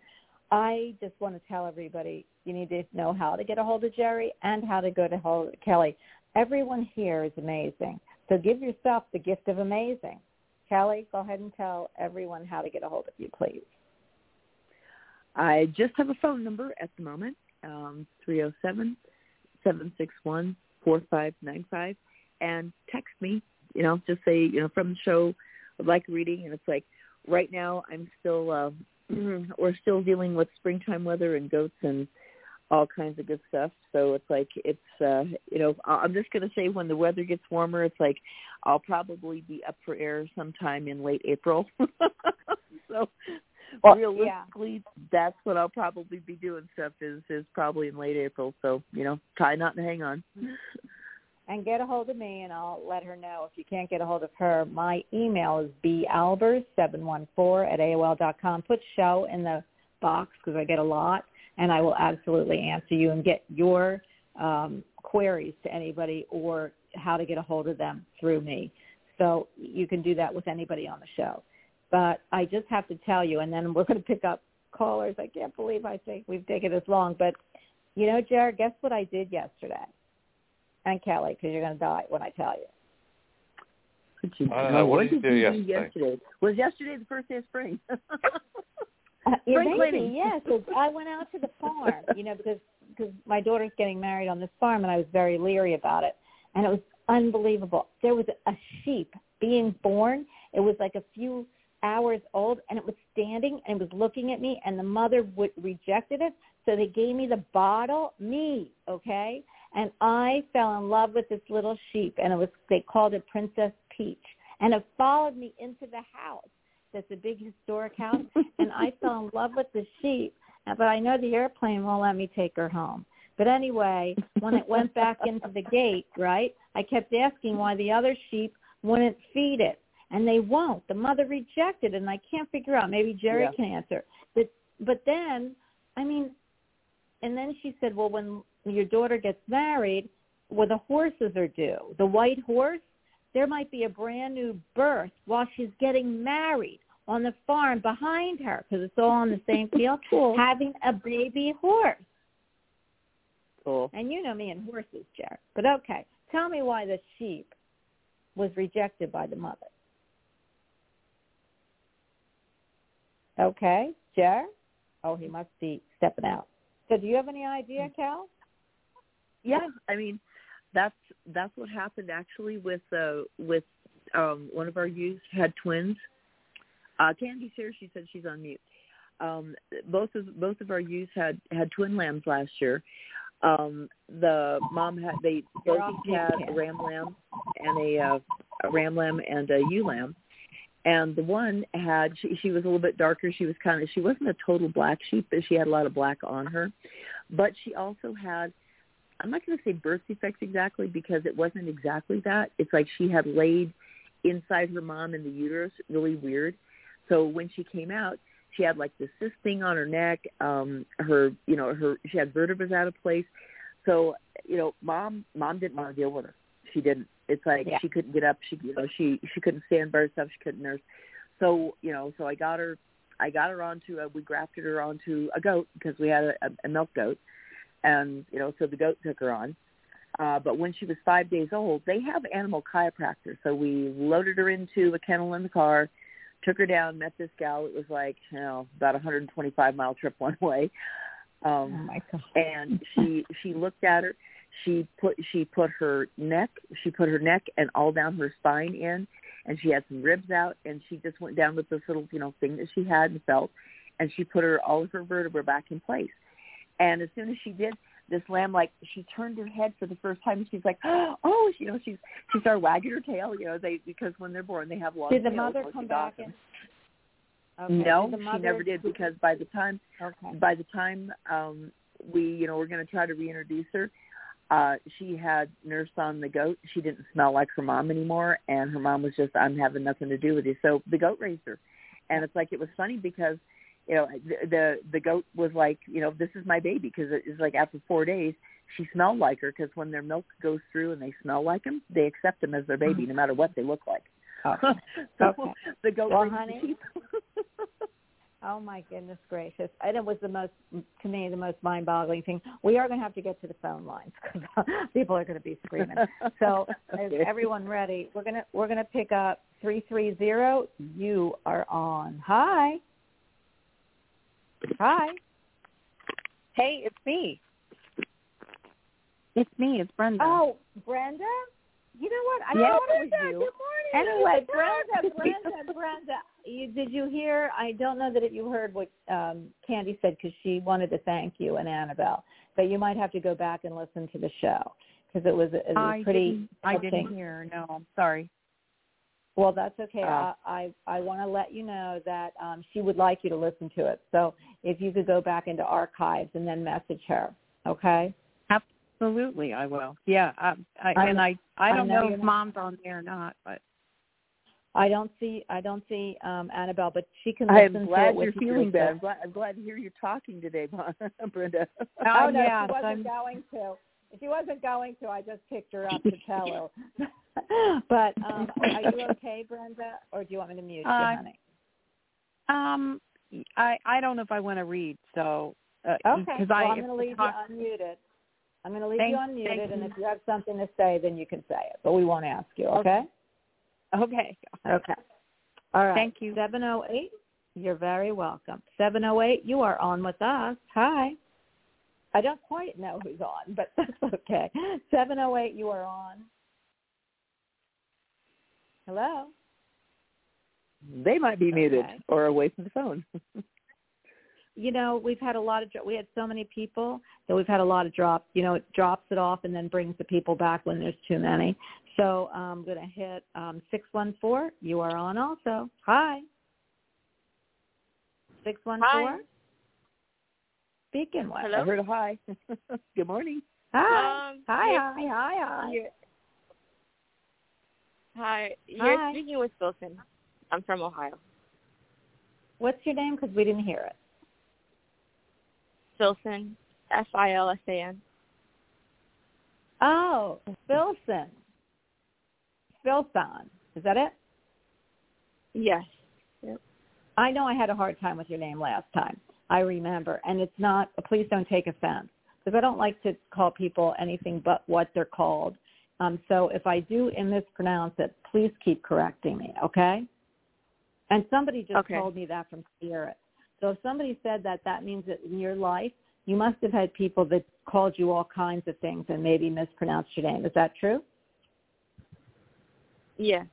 I just want to tell everybody you need to know how to get a hold of Jerry and how to go to hold of Kelly. Everyone here is amazing. So give yourself the gift of amazing. Kelly, go ahead and tell everyone how to get a hold of you, please. I just have a phone number at the moment, um, 307 761 4595, and text me, you know, just say, you know, from the show, would like reading. And it's like, right now I'm still, uh, we're still dealing with springtime weather and goats and all kinds of good stuff. So it's like, it's, uh, you know, I- I'm just going to say when the weather gets warmer, it's like, I'll probably be up for air sometime in late April. so Well, realistically, that's what I'll probably be doing stuff is is probably in late April. So you know, try not to hang on. and get a hold of me and I'll let her know. If you can't get a hold of her, my email is balbers714 at AOL dot com. Put show in the box because I get a lot and I will absolutely answer you and get your um, queries to anybody or how to get a hold of them through me. So you can do that with anybody on the show. But I just have to tell you, and then we're going to pick up callers. I can't believe I think we've taken this long. But, you know, Jared, guess what I did yesterday? And Kelly because you're going to die when I tell you. What you, I don't. What did you do you yesterday? Was yesterday the first day of spring? Uh, yeah, Spring maybe, cleaning. yeah. So I went out to the farm, you know, because because my daughter's getting married on this farm, and I was very leery about it, and it was unbelievable. There was a sheep being born. It was like a few hours old, and it was standing and it was looking at me, and the mother would rejected it, so they gave me the bottle, me, okay, and I fell in love with this little sheep, and it was they called it Princess Peach, and it followed me into the house. That's a big historic house, and I fell in love with the sheep. Uh, but I know the airplane won't let me take her home. But anyway, when it went back into the gate, right, I kept asking why the other sheep wouldn't feed it, and they won't. The mother rejected it, and I can't figure out. Maybe Jerry Yeah. can answer. But but then, I mean, and then she said, well, when your daughter gets married, well, the horses are due. The white horse, there might be a brand new birth while she's getting married on the farm behind her because it's all on the same field, Cool. having a baby horse. cool. And you know me and horses, Jared. But okay, tell me why the sheep was rejected by the mother. Okay, Jared? Oh, he must be stepping out. So do you have any idea, hmm. Cal? Yeah, I mean, that's that's what happened actually with uh with um one of our ewes had twins. Uh Candie's here, she said she's on mute. Um both of both of our ewes had had twin lambs last year. Um the mom had they both You're off each had a ram lamb and a uh, a ram lamb and a ewe lamb. And the one had she she was a little bit darker. She was kind of she wasn't a total black sheep, but she had a lot of black on her. But she also had I'm not going to say birth defects exactly because it wasn't exactly that. It's like she had laid inside her mom in the uterus, really weird. So when she came out, she had like this cyst thing on her neck. Um, her, you know, her she had vertebrae out of place. So you know, mom, mom didn't want to deal with her. She didn't. It's like Yeah. she couldn't get up. She, you know, she she couldn't stand by herself. She couldn't nurse. So you know, so I got her. I got her onto. A, we grafted her onto a goat because we had a, a, a milk goat and you know so the goat took her on. Uh but when she was five days old they have animal chiropractors. So we loaded her into a kennel in the car took her down met this gal. It was like you know about a 125 mile trip one way. Oh um my god. and she she looked at her. She put she put her neck she put her neck and all down her spine in and she had some ribs out and she just went down with this little you know thing that she had and felt and she put her all of her vertebrae back in place and as soon as she did this lamb like she turned her head for the first time and she's like oh you know she's she started wagging her tail you know they because when they're born they have long Did the mother come back in? Okay. no she never did because by the time Okay. by the time um we you know we're going to try to reintroduce her uh she had nursed on the goat she didn't smell like her mom anymore and her mom was just i'm having nothing to do with you so the goat raised her and it's like it was funny because you know the the, the goat was like you know this is my baby because it's like after four days she smelled like her because when their milk goes through and they smell like them they accept them as their mm-hmm. baby no matter what they look like Oh. so Okay. the goat Well, honey, Oh my goodness gracious! And it was the most, to me, the most mind-boggling thing. We are going to have to get to the phone lines because people are going to be screaming. So, is everyone ready? We're gonna we're gonna pick up three three zero. You are on. Hi. Hi. Hey, it's me. It's me. It's Brenda. Oh, Brenda. You know what? I Yeah, thought it was you. good morning. Anyway, Brenda, Brenda, Brenda. You, did you hear? I don't know that if you heard what um, Candie said because she wanted to thank you and Annabelle, but you might have to go back and listen to the show because it was, it was I pretty. didn't, I didn't hear. No, I'm sorry. Well, that's okay. Oh. I I, I want to let you know that um, she would like you to listen to it. So if you could go back into archives and then message her, okay? Absolutely, I will. Yeah, I, I, I- and I I I don't know know, you're if not- mom's on there or not, but I don't see I don't see um, Annabelle, but she can I listen am to glad it with you're you feeling so- bad. I'm glad, I'm glad to hear you talking today, Brenda. Oh no, yeah, she so wasn't I'm- going to. If she wasn't going to, I just picked her up to tell her. but um, are you okay, Brenda, or do you want me to mute you, Uh, honey? um, I I don't know if I want to read, so uh, Okay. well, I I'm going to leave talk- you unmuted. I'm going to leave Thank- you unmuted, and you. if you have something to say, then you can say it. But we won't ask you, okay? Okay. Okay. All right. Thank you. 708, you're very welcome. 708, you are on with us. Hi. I don't quite know who's on, but that's okay. 708, you are on. Hello? They might be muted or away from the phone. You know, we've had a lot of, dro- we had so many people that we've had a lot of drops. You know, it drops it off and then brings the people back when there's too many. So I'm going to hit um, 614. You are on also. Hi. 614. Hi. Speaking with. I Hello? heard a hi. Good morning. Hi. Um, hi, you're hi, hi, hi. you're- Hi. You're Hi. speaking with Wilson. I'm from Ohio. What's your name? Because we didn't hear it. Filsan. F I L S A N. Oh, Philson. Philson. Is that it? Yes. Yep. I know I had a hard time with your name last time. I remember. And it's not, please don't take offense because I don't like to call people anything but what they're called. Um, so if I do mispronounce it, please keep correcting me, okay? And somebody just Okay. told me that from Spirit. So if somebody said that, that means that in your life, you must have had people that called you all kinds of things and maybe mispronounced your name. Is that true? Yeah.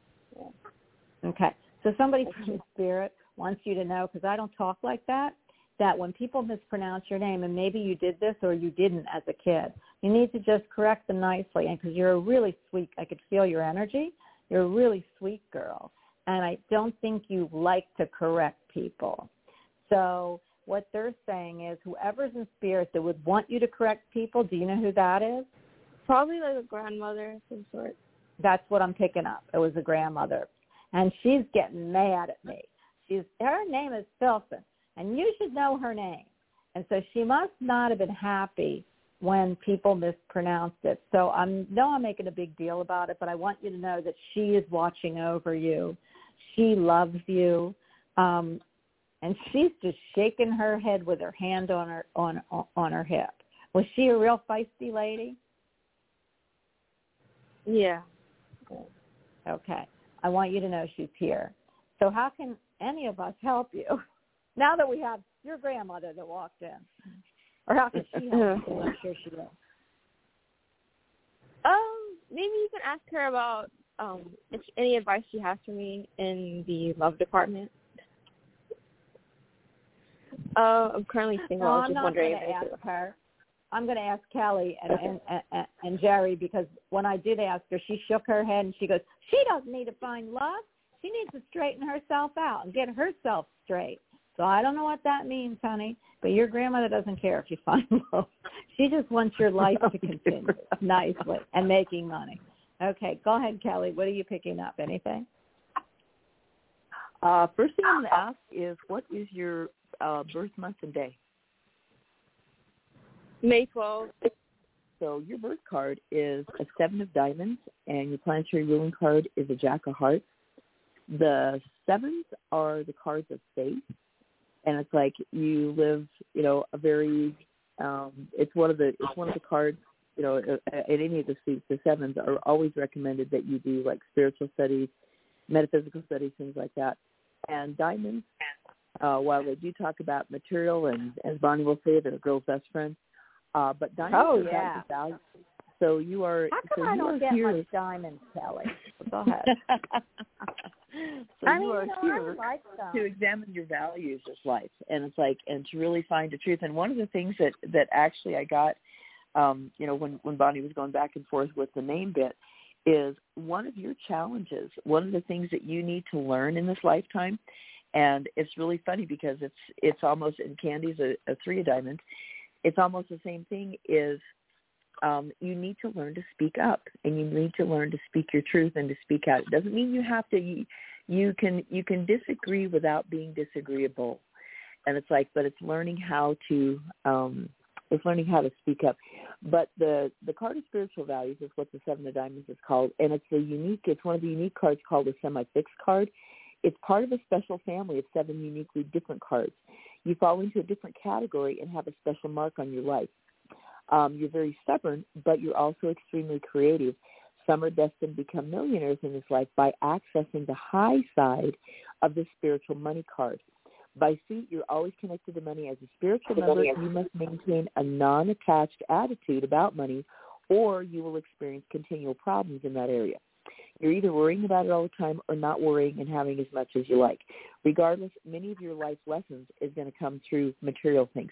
Okay. So somebody from Spirit wants you to know, because I don't talk like that, that when people mispronounce your name, and maybe you did this or you didn't as a kid, you need to just correct them nicely. And because you're a really sweet, I could feel your energy. You're a really sweet girl. And I don't think you like to correct people. So what they're saying is whoever's in spirit that would want you to correct people, do you know who that is? Probably like a grandmother of some sort. That's what I'm picking up. It was a grandmother. And she's getting mad at me. She's her name is Filsan, and you should know her name. And so she must not have been happy when people mispronounced it. So I'm no I'm making a big deal about it, but I want you to know that she is watching over you. She loves you. Um and she's just shaking her head with her hand on her on on her hip. Was she a real feisty lady? Yeah. Okay. I want you to know she's here. So how can any of us help you now that we have your grandmother that walked in? Or how can she help? I'm sure she will. Um, maybe you can ask her about um if any advice she has for me in the love department. Uh, I'm currently single. No, I was I'm just not wondering if ask could- her. I'm going to ask Kelly and, and, and, and Jerry because when I did ask her, she shook her head and she goes, she doesn't need to find love. She needs to straighten herself out and get herself straight. So I don't know what that means, honey, but your grandmother doesn't care if you find love. She just wants your life to continue nicely and making money. Okay, go ahead, Kelly. What are you picking up? Anything? Uh, first thing I'm going to ask is what is your uh, birth month and day? May 12th. So your birth card is a seven of diamonds, and your planetary ruling card is a jack of hearts. The sevens are the cards of faith, and it's like you live, you know, a very. Um, it's one of the it's one of the cards. You know, at at any of the suits, the sevens are always recommended that you do like spiritual studies, metaphysical studies, things like that. And diamonds Uh, while they do talk about material and, as Bonnie will say, they're a girl's best friend, uh, but diamonds Oh, are about yeah. the value. So you are. How so come I don't get here. much diamonds, Kelly? Go ahead. so I you mean, are you know, here like to examine your values as life and it's like and to really find the truth and one of the things that that actually i got um you know when when bonnie was going back and forth with the name bit is one of your challenges one of the things that you need to learn in this lifetime and it's really funny because it's it's almost and candie's a, a three of diamonds it's almost the same thing is um, you need to learn to speak up and you need to learn to speak your truth and to speak out. It doesn't mean you have to you, you can you can disagree without being disagreeable. And it's like but it's learning how to um it's learning how to speak up. But the the card of spiritual values is what the seven of diamonds is called and it's a unique it's one of the unique cards called a semi fixed card. It's part of a special family of seven uniquely different cards. You fall into a different category and have a special mark on your life. Um, you're very stubborn, but you're also extremely creative. Some are destined to become millionaires in this life by accessing the high side of the spiritual money card. By feet, you're always connected to money. As a spiritual member, you must maintain a non-attached attitude about money, or you will experience continual problems in that area. You're either worrying about it all the time or not worrying and having as much as you like. Regardless, many of your life lessons is going to come through material things.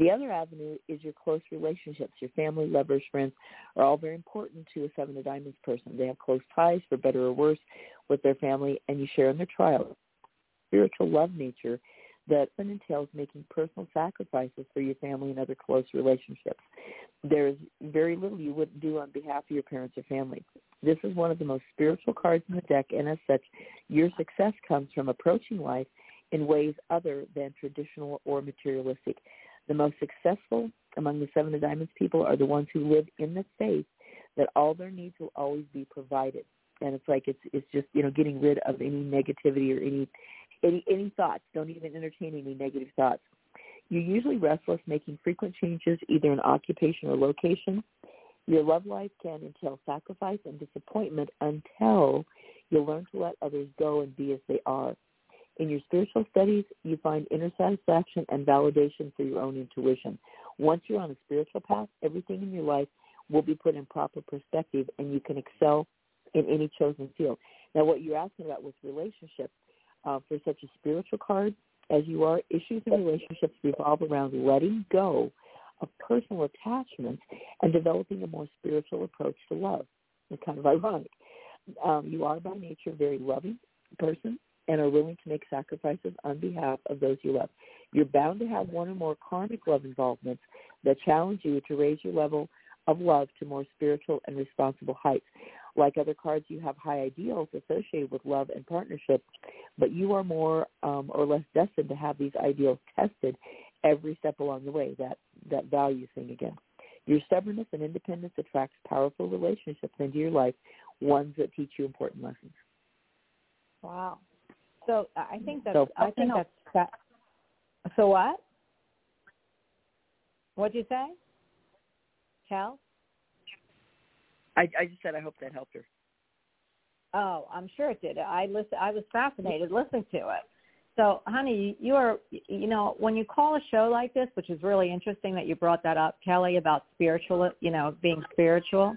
The other avenue is your close relationships. Your family, lovers, friends are all very important to a Seven of Diamonds person. They have close ties, for better or worse, with their family, and you share in their trials. Spiritual love nature that entails making personal sacrifices for your family and other close relationships. There is very little you wouldn't do on behalf of your parents or family. This is one of the most spiritual cards in the deck, and as such, your success comes from approaching life in ways other than traditional or materialistic. The most successful among the Seven of Diamonds people are the ones who live in the faith that all their needs will always be provided. And it's like it's it's just you know getting rid of any negativity or any any any thoughts. Don't even entertain any negative thoughts. You're usually restless, making frequent changes either in occupation or location. Your love life can entail sacrifice and disappointment until you learn to let others go and be as they are. In your spiritual studies, you find inner satisfaction and validation for your own intuition. Once you're on a spiritual path, everything in your life will be put in proper perspective and you can excel in any chosen field. Now, what you're asking about with relationships, uh, for such a spiritual card as you are, issues in relationships revolve around letting go of personal attachments and developing a more spiritual approach to love. It's kind of ironic. Um, you are by nature a very loving person and are willing to make sacrifices on behalf of those you love. You're bound to have one or more karmic love involvements that challenge you to raise your level of love to more spiritual and responsible heights. Like other cards, you have high ideals associated with love and partnership, but you are more um, or less destined to have these ideals tested every step along the way, that, that value thing again. Your stubbornness and independence attracts powerful relationships into your life, ones that teach you important lessons. Wow. So I think that's So, I think that's that. So what? What'd you say? Kel? I, I just said I hope that helped her. Oh, I'm sure it did. I listen. I was fascinated listening to it. So, honey, you are, you know, when you call a show like this, which is really interesting that you brought that up, Kelly, about spiritual, you know, being spiritual.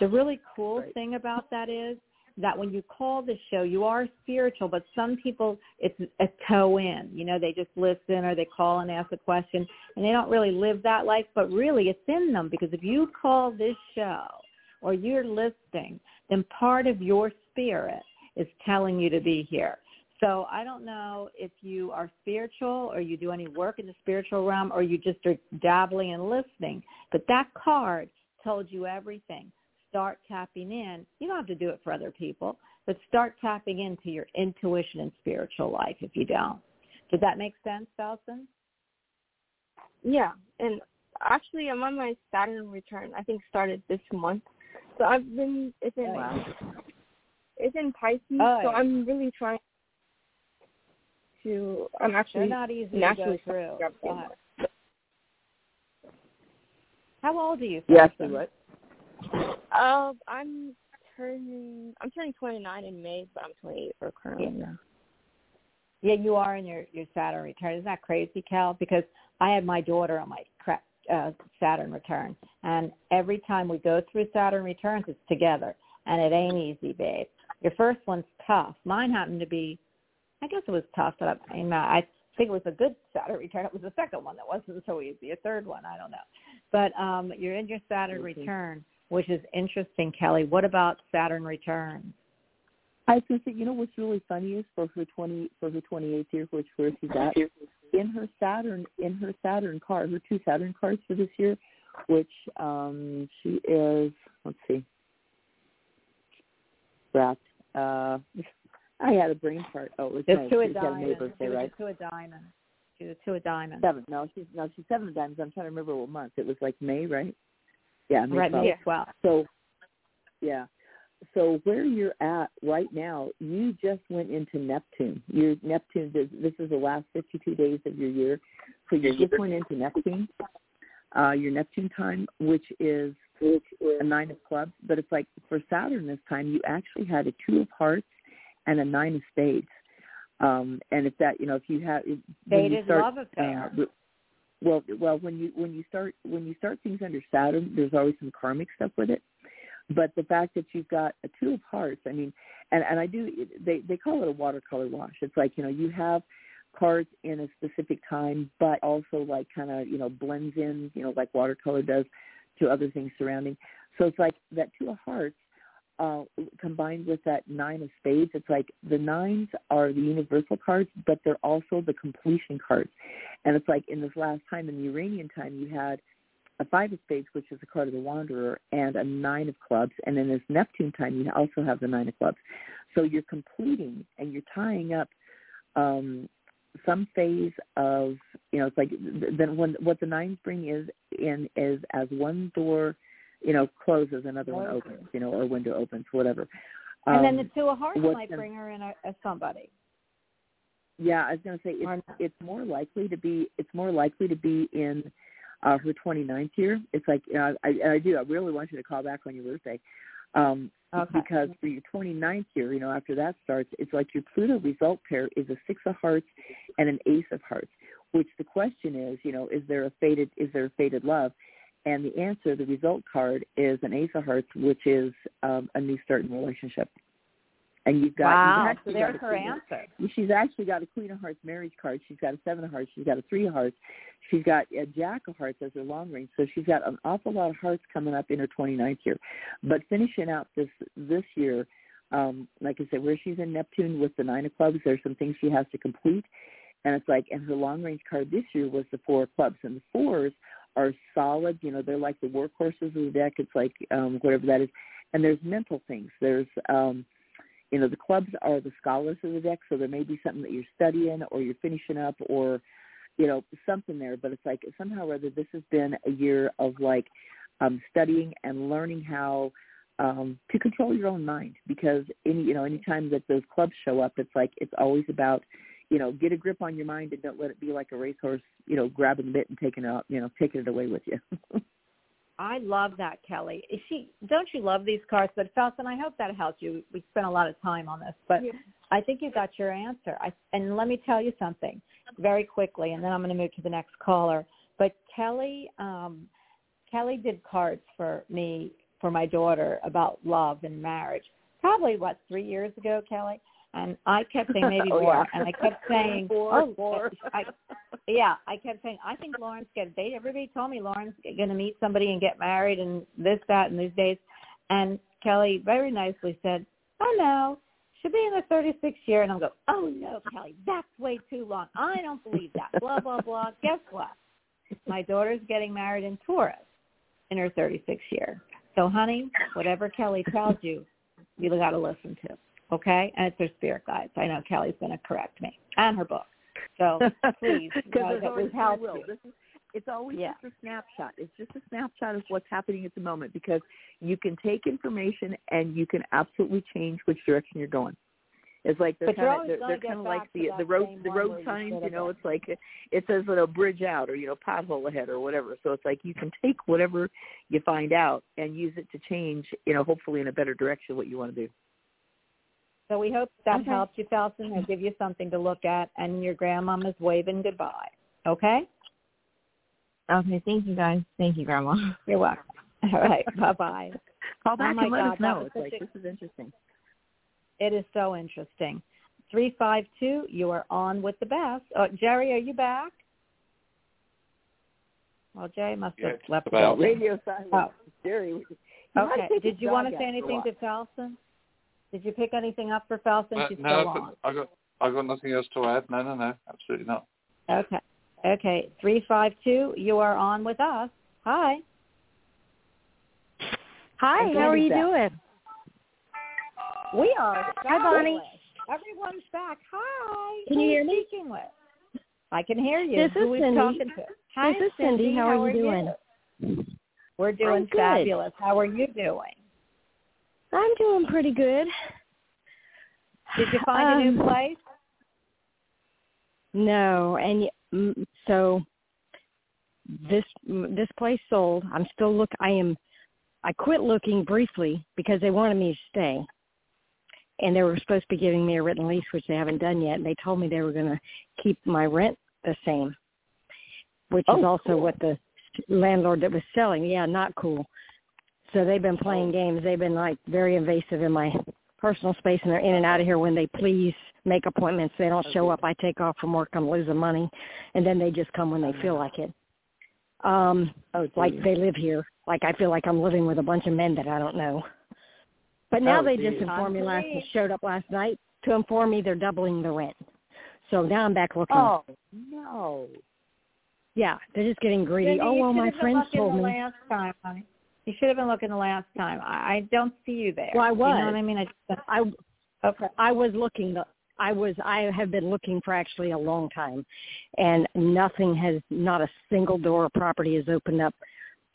The really cool Right. thing about that is that when you call the show, you are spiritual, but some people, it's a toe in. You know, they just listen or they call and ask a question, and they don't really live that life, but really it's in them because if you call this show or you're listening, then part of your spirit is telling you to be here. So I don't know if you are spiritual or you do any work in the spiritual realm or you just are dabbling and listening, but that card told you everything. Start tapping in. You don't have to do it for other people, but start tapping into your intuition and spiritual life if you don't. Did that make sense, Felsen? Yeah, and actually, I'm on my Saturn return. I think started this month. So I've been it's in Wow. it's in Pisces. Oh, so yeah. I'm really trying to. I'm They're actually not easy to go naturally through. grab Go them. ahead. How old are you? Yes, Felsen? what? Uh, I'm turning I'm turning 29 in May, but I'm 28 for currently now. Yeah, you are in your your Saturn return. Isn't that crazy, Cal? Because I had my daughter on my cra- uh, Saturn return, and every time we go through Saturn returns, it's together, and it ain't easy, babe. Your first one's tough. Mine happened to be, I guess it was tough, but I, I, mean, I think it was a good Saturn return. It was the second one that wasn't so easy. A third one, I don't know. But um, you're in your Saturn Okay. return, which is interesting, Kelly. What about Saturn returns? I was say, you know what's really funny is for her twenty for her twenty eighth year, which where she's at, in her Saturn in her Saturn card, her two Saturn cards for this year, which um she is let's see. Wrapped. Uh I had a brain fart. Oh, it was It's nice. two of a diamonds. neighbor's It was right? a two of diamonds. She was two of diamonds. Seven. No, she's no, she's seven of diamonds. I'm trying to remember what month. It was like May, right? Yeah, Right, 12th. May 12th. So, yeah. So where you're at right now, you just went into Neptune. Your Neptune. This, this is the last 52 days of your year. So you just went into Neptune. Uh, your Neptune time, which is a nine of clubs, but it's like for Saturn this time, you actually had a two of hearts and a nine of spades. Um, and if that, you know, if you have, if, when you start, love affair. uh, well, well, when you when you start when you start things under Saturn, there's always some karmic stuff with it. But the fact that you've got a two of hearts, I mean, and and I do they they call it a watercolor wash. It's like you know you have cards in a specific time, but also like kind of you know blends in, you know, like watercolor does to other things surrounding. So it's like that two of hearts uh, combined with that nine of spades. It's like the nines are the universal cards, but they're also the completion cards. And it's like in this last time, in the Uranian time, you had a five of spades, which is the card of the wanderer, and a nine of clubs. And in this Neptune time, you also have the nine of clubs. So you're completing and you're tying up um, some phase of, you know, it's like then when what the nines bring is in is as one door, you know, closes, another one opens, you know, or window opens, whatever. and then Um, the two of hearts might bring her in a, as somebody. Yeah, I was going to say it's it's more likely to be it's more likely to be in uh, her 29th year. It's like you know, I I do I really want you to call back on your birthday. Um Okay. because for your 29th year, you know, after that starts, it's like your Pluto result pair is a 6 of hearts and an ace of hearts, which the question is, you know, is there a fated is there a fated love? And the answer, the result card is an ace of hearts, which is um, a new start in relationship. And you've got wow. you've So there's her answer. She's actually got a Queen of Hearts marriage card. She's got a Seven of Hearts. She's got a Three of Hearts. She's got a Jack of Hearts as her long range. So she's got an awful lot of hearts coming up in her 29th year. But finishing out this this year, um, like I said, where she's in Neptune with the Nine of Clubs, there's some things she has to complete. And it's like, and her long range card this year was the Four of Clubs. And the fours are solid. You know, they're like the workhorses of the deck. It's like um, whatever that is. And there's mental things. There's um, you know, the clubs are the scholars of the deck, so there may be something that you're studying or you're finishing up or, you know, something there. But it's like somehow or other this has been a year of like um studying and learning how um to control your own mind because any you know, anytime that those clubs show up it's like it's always about you know, get a grip on your mind and don't let it be like a racehorse, you know, grabbing the bit and taking it out, you know, taking it away with you. I love that, Kelly. Is she don't you love these cards? But Felton, I hope that helped you. We spent a lot of time on this, but Yeah. I think you got your answer. I, and let me tell you something very quickly, and then I'm going to move to the next caller. But Kelly, um, Kelly did cards for me for my daughter about love and marriage. Probably what three years ago, Kelly. And I kept saying maybe oh, oh, more, yeah. and I kept saying, Four, oh, four. I, yeah, I kept saying, I think Lauren's going to date. Everybody told me Lauren's going to meet somebody and get married and this, that, and these days. And Kelly very nicely said, oh, no, she'll be in the 36th year. And I'll go, oh, no, Kelly, that's way too long. I don't believe that. Blah, blah, blah. Guess what? My daughter's getting married in Taurus in her 36th year. So, honey, whatever Kelly tells you, you got to listen to. Okay? And it's her spirit guides. I know Kelly's going to correct me and her book. So please, know that always we've will. you. This is, it's always Yeah. just a snapshot. It's just a snapshot of what's happening at the moment because you can take information and you can absolutely change which direction you're going. It's like they're kind of they're, they're kind of like the the road the road signs. You know, it's like it says you know bridge out or you know pothole ahead or whatever. So it's like you can take whatever you find out and use it to change. You know, hopefully in a better direction what you want to do. So we hope that Okay. helps you, Felsen. We'll give you something to look at, and your grandmama's waving goodbye. Okay? Okay, thank you guys. Thank you, Grandma. You're welcome. All right. Bye-bye. Call Oh back my and let God, us know. It's such like a- this is interesting. It is so interesting. 352, you are on with the best. Uh, Jerry, are you back? Well, Jerry must Yeah, have left the about. Radio silence. Oh. Jerry. Okay. Did you want to say out for a anything to Felsen? Did you pick anything up for Filsan? Uh, She's no, still but on. I got I got nothing else to add. No, no, no, absolutely not. Okay. Okay. 352, you are on with us. Hi. Hi, how are you back. doing? We are Hi, Bonnie. fabulous. Everyone's back. Hi. Can you Who are hear me? Speaking with. I can hear you. This Who is we Cindy. talking to? Hi, This is Cindy. How are you doing? you? We're doing good. fabulous. How are you doing? I'm doing pretty good. Did you find a new Um, place? No, and so this this place sold. I'm still look. I am. I quit looking briefly because they wanted me to stay, and they were supposed to be giving me a written lease, which they haven't done yet. And they told me they were going to keep my rent the same, which is Oh, also cool. what the landlord that was selling. Yeah, not cool. So they've been playing games. They've been like very invasive in my personal space, and they're in and out of here when they please. Make appointments. They don't show up. I take off from work. I'm losing money, and then they just come when they feel like it. Um, Oh, like they live here. Like I feel like I'm living with a bunch of men that I don't know. But now Oh, they geez. just informed me last Unbelievable. showed up last night to inform me they're doubling the rent. So now I'm back looking. Oh no. Yeah, they're just getting greedy. Cindy, oh well, my friends told me. last time, honey. You should have been looking the last time. I, I don't see you there. Well, I was. You know what I mean? I I okay. I was looking. The, I was. I have been looking for actually a long time, and nothing has. Not a single door or property has opened up.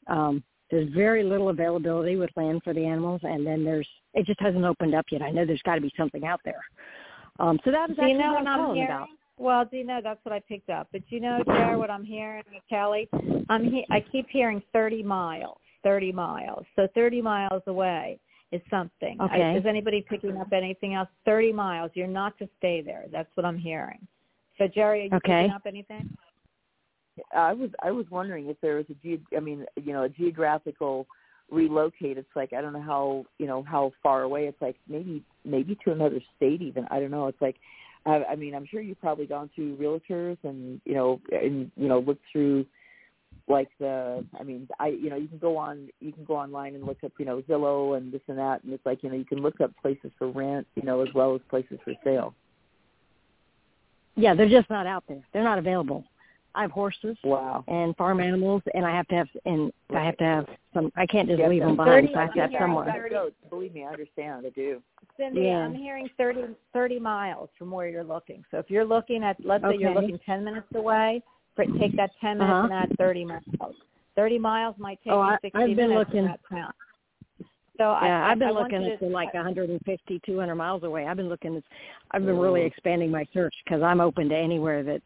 Um, there's very little availability with land for the animals, and then there's. It just hasn't opened up yet. I know there's got to be something out there. Um, so that was Do you actually know what I'm calling hearing? about. Well, do you know that's what I picked up? But you know, Jared, what I'm hearing, Kelly, I'm he- I keep hearing 30 miles, 30 miles. So 30 miles away is something. I- is anybody picking up anything else? 30 miles. You're not to stay there. That's what I'm hearing. So Jerry, are you Okay. picking up anything? I was I was wondering if there was a ge- I mean you know a geographical relocate. It's like I don't know how you know how far away. It's like maybe maybe to another state even. I don't know. It's like I, I mean I'm sure you've probably gone through realtors and you know and you know looked through like the I mean I you know you can go on you can go online and look up you know Zillow and this and that and it's like you know you can look up places for rent you know as well as places for sale. Yeah, they're just not out there. They're not available. I have horses Wow. and farm animals, and I have to have and I have to have some. I can't just Yeah, leave them behind. 30 So I have to have Yeah, someone. Believe me, I understand. I do. Cindy, Yeah. I'm hearing 30, 30 miles from where you're looking. So if you're looking at, let's say you're looking 10 minutes away, for, take that 10 minutes Uh-huh. and add 30 miles. 30 miles might take Oh, you I- 60 I've been minutes looking- in that town. So I, Yeah, I, I've been I looking at to, like 150, 200 miles away. I've been looking. At, I've been really expanding my search because I'm open to anywhere that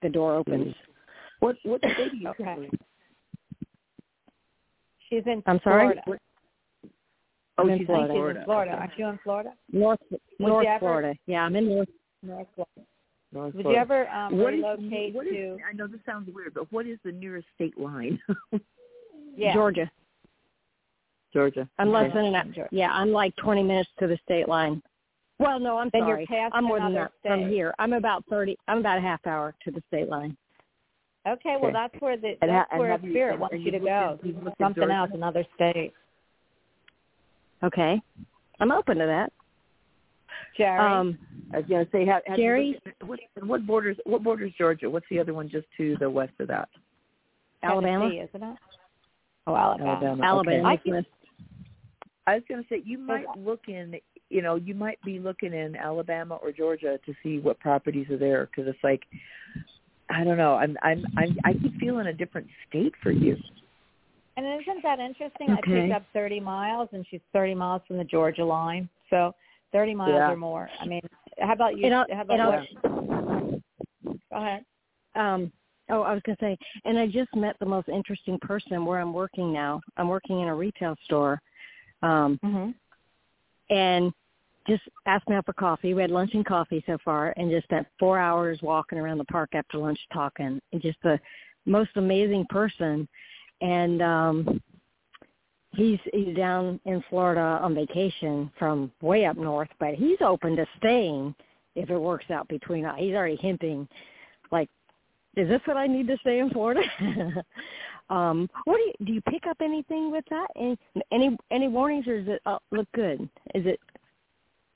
the door opens. What what state are you Okay. currently? she's in I'm sorry? Florida. Oh, I'm in she's Florida. She's in Florida. Aren't you in Florida? North North Florida. Yeah, I'm in North. North Florida. North Would you ever um, What is- relocate what is- to? I know this sounds weird, but what is the nearest state line? Yeah. Georgia. Georgia. I'm less than an hour. Georgia. Yeah, I'm like 20 minutes to the state line. Well, no, I'm Then you're sorry. past I'm more than another that from state. here. I'm about 30. I'm about a half hour to the state line. Okay, well that's where the And that's and where have you- Spirit wants you to you've go. looked at- you've looked at Something else, another state. Okay, I'm open to that. Jerry. Um, I was gonna say, have, have Jerry? Looked at, what, what borders? What borders Georgia? What's the other one just to the west of that? Alabama. Tennessee, isn't it? Oh, Alabama. Alabama. Alabama. I is can- the- I was gonna say you might look in. You know, you might be looking in Alabama or Georgia to see what properties are there because it's like, I don't know. I'm I'm I'm I keep feeling a different state for you. And isn't that interesting? Okay. I Okay. picked up 30 miles, and she's 30 miles from the Georgia line. So 30 miles Yeah. or more. I mean, how about you? It all- how about all- Go ahead. um, oh, I was going to say, and I just met the most interesting person where I'm working now. I'm working in a retail store, um, Mm-hmm. and just asked me out for coffee. We had lunch and coffee so far, and just spent four hours walking around the park after lunch talking. And just the most amazing person. And um he's he's down in Florida on vacation from way up north, but he's open to staying if it works out between us. He's already hinting, like, is this what I need to stay in Florida? um, what do you do? You pick up anything with that? Any any any warnings, or does it uh, look good? Is it,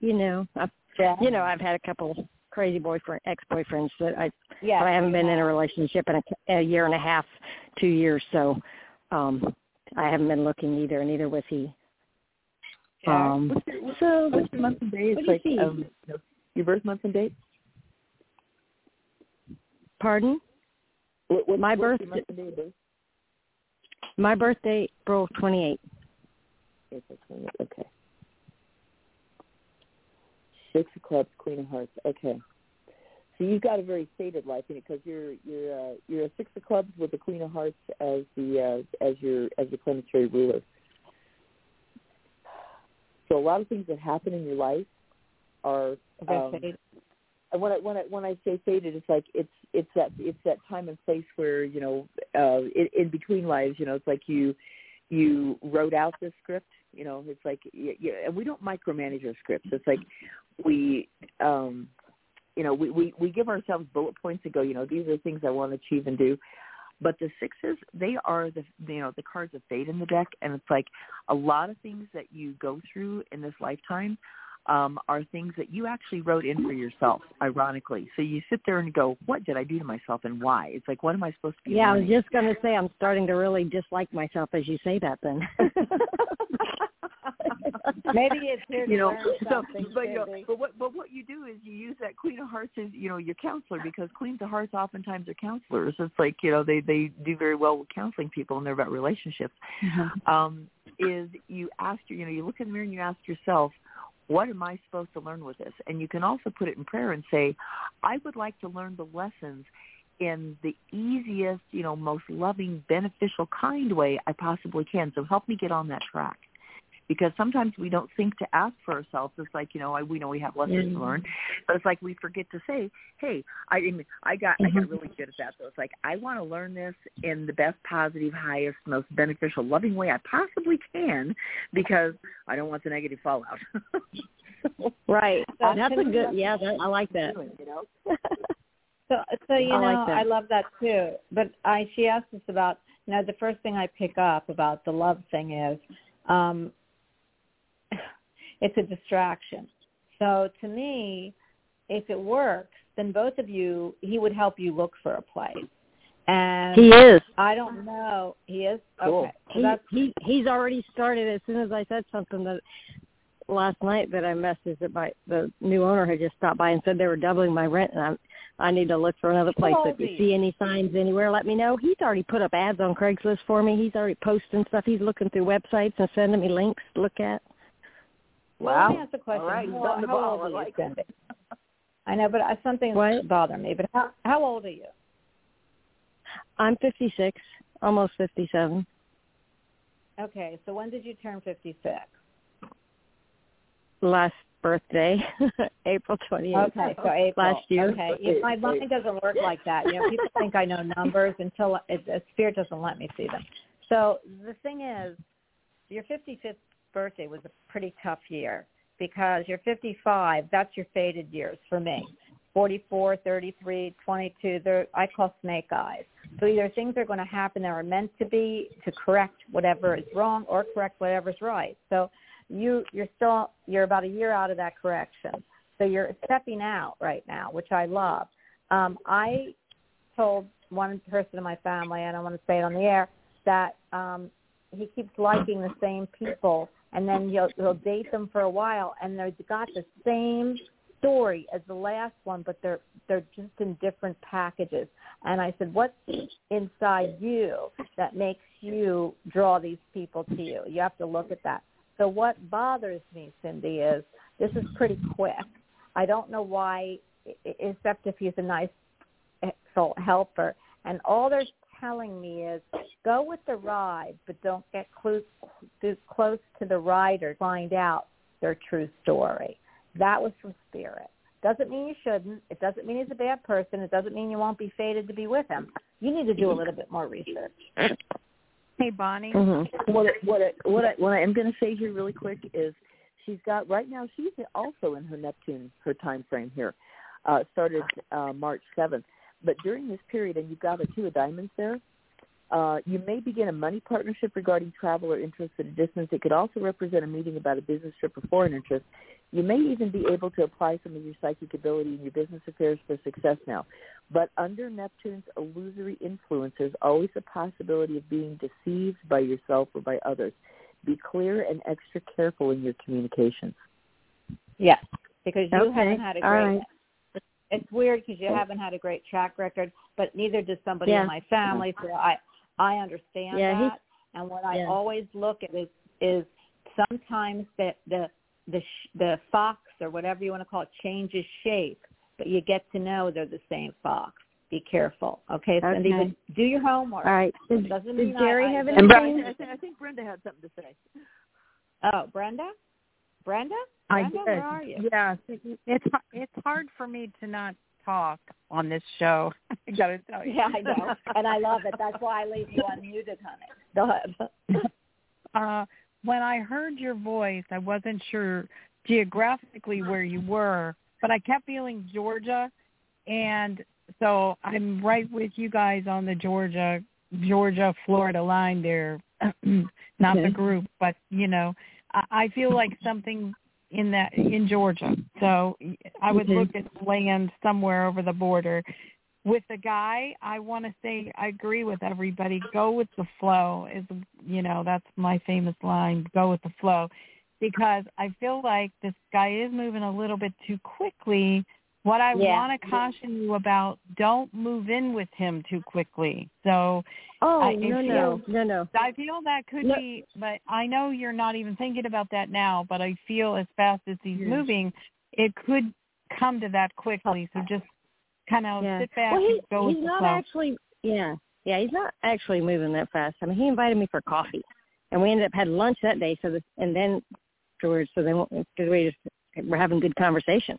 you know, I've, Yeah. you know, I've had a couple crazy boyfriend ex boyfriends that I Yeah. but I haven't been in a relationship in a, a year and a half, two years, so um I haven't been looking either, and neither was he. Yeah. Um, what's, your, what's, so what's your month and day? It's do you like um, your birth month and date. pardon? What, what, My birth- your month and day of birth? My birthday, April twenty eighth. April 20th. Okay. Six of clubs, queen of hearts. Okay. So you've got a very sated life in it because you're you're uh, you're a six of clubs with the queen of hearts as the uh, as your as your planetary ruler. So a lot of things that happen in your life are um, and when I when I when I say faded, it's like it's it's that it's that time and place where you know uh, in, in between lives, you know, it's like you you wrote out this script. You know, it's like y y and we don't micromanage our scripts. It's like we um you know we, we we give ourselves bullet points and go, you know, these are the things I want to achieve and do. But the sixes, they are the you know the cards of fate in the deck, and it's like a lot of things that you go through in this lifetime um, are things that you actually wrote in for yourself, ironically. So you sit there and go, what did I do to myself and why? It's like, what am I supposed to be Yeah, I was just going to say I'm starting to really dislike myself as you say that. Then. Maybe it's here you know, so, something, but you know, but what but what you do is you use that Queen of Hearts as you know your counselor because Queens of Hearts oftentimes are counselors. It's like you know they they do very well with counseling people and they're about relationships. Um, is you ask your you know you look in the mirror and you ask yourself, what am I supposed to learn with this? And you can also put it in prayer and say, I would like to learn the lessons in the easiest, you know, most loving, beneficial, kind way I possibly can. So help me get on that track. Because sometimes we don't think to ask for ourselves. It's like you know, I, we know we have lessons to learn, but it's like we forget to say, "Hey, I I mean, I got I got really good at that." So it's like I want to learn this in the best, positive, highest, most beneficial, loving way I possibly can, because I don't want the negative fallout. so, right. So That's a good. Yeah, that, I like that. you know. So, so you I know, like. I love that too. But I, she asked us about, you know, the first thing I pick up about the love thing is, um, it's a distraction. So to me, if it works, then both of you, he would help you look for a place. And He is. I don't know. He is Cool. okay. So He, that's he he's already started as soon as I said something that last night that I messaged that my the new owner had just stopped by and said they were doubling my rent and I'm I need to look for another place. So if you Holy. see any signs anywhere, let me know. He's already put up ads on Craigslist for me. He's already posting stuff. He's looking through websites and sending me links to look at. Well, Wow. let me ask a question. All right, How, he's how old I are you, like Cindy? I know, but I, something What? bothered me. But how, how old are you? I'm 56, almost 57. Okay, so when did you turn 56? Last birthday, April 28th. Okay, so April. Last year. Okay, if my mind doesn't work like that. You know, people think I know numbers until it, it, spirit doesn't let me see them. So the thing is, your 55th birthday was a pretty tough year because you're 55. That's your faded years for me. 44, 33, 22. They're I call snake eyes. So either things are going to happen that are meant to be to correct whatever is wrong or correct whatever's right. So you you're still you're about a year out of that correction. So you're stepping out right now, which I love. Um, I told one person in my family, and I want to say it on the air, that um, he keeps liking the same people, and then he'll he'll date them for a while, and they've got the same story as the last one, but they're they're just in different packages. And I said, what's inside you that makes you draw these people to you? You have to look at that. So what bothers me, Cindy, is this is pretty quick. I don't know why, except if he's a nice helper. And all they're telling me is go with the ride, but don't get close, close to the rider. Find out their true story. That was from spirit. Doesn't mean you shouldn't. It doesn't mean he's a bad person. It doesn't mean you won't be fated to be with him. You need to do a little bit more research. Hey, Bonnie. Mm-hmm. What I- what I, what I, what I am going to say here really quick is she's got right now she's also in her Neptune her time frame here. Uh, started uh, March seventh, but during this period, and you've got a two of diamonds there. Uh, you may begin a money partnership regarding travel or interest at a distance. It could also represent a meeting about a business trip or foreign interest. You may even be able to apply some of your psychic ability in your business affairs for success now. But under Neptune's illusory influence, there's always a possibility of being deceived by yourself or by others. Be clear and extra careful in your communications. Yes, because you Okay. haven't had a great. right. It's weird because you oh. haven't had a great track record, but neither does somebody Yeah. in my family. So I I understand Yeah, he's- that. And what I always look at is is sometimes that the the sh- the fox or whatever you want to call it changes shape, but you get to know they're the same fox. Be careful, okay, Cindy? Okay. But do your homework. All right. Does, Doesn't does mean I- Jerry I- have And And anything? Brenda, I think, I think Brenda had something to say. Oh, Brenda, Brenda, I Brenda, did. where are you? Yes, it- it's it's hard for me to not talk on this show. I gotta tell you. Yeah, I know, and I love it. That's why I leave you unmuted, honey. Go ahead. uh, when I heard your voice, I wasn't sure geographically where you were, but I kept feeling Georgia, and so I'm right with you guys on the Georgia, Georgia, Florida line there. Not the group, but you know, I, I feel like something in that in Georgia. So I would Okay. look at land somewhere over the border. With the guy, I want to say I agree with everybody. Go with the flow is you know that's my famous line. Go with the flow, because I feel like this guy is moving a little bit too quickly. What I Yeah. want to caution you about: don't move in with him too quickly. So Oh I- no no no no. I feel that could No. be, but I know you're not even thinking about that now. But I feel as fast as he's Yes. moving, it could come to that quickly. So just kind of Yeah. sit back Well, he, and go he's the not actually. Yeah, yeah. He's not actually moving that fast. I mean, he invited me for coffee, and we ended up having lunch that day. So this, and then afterwards, so then we just we're having good conversation,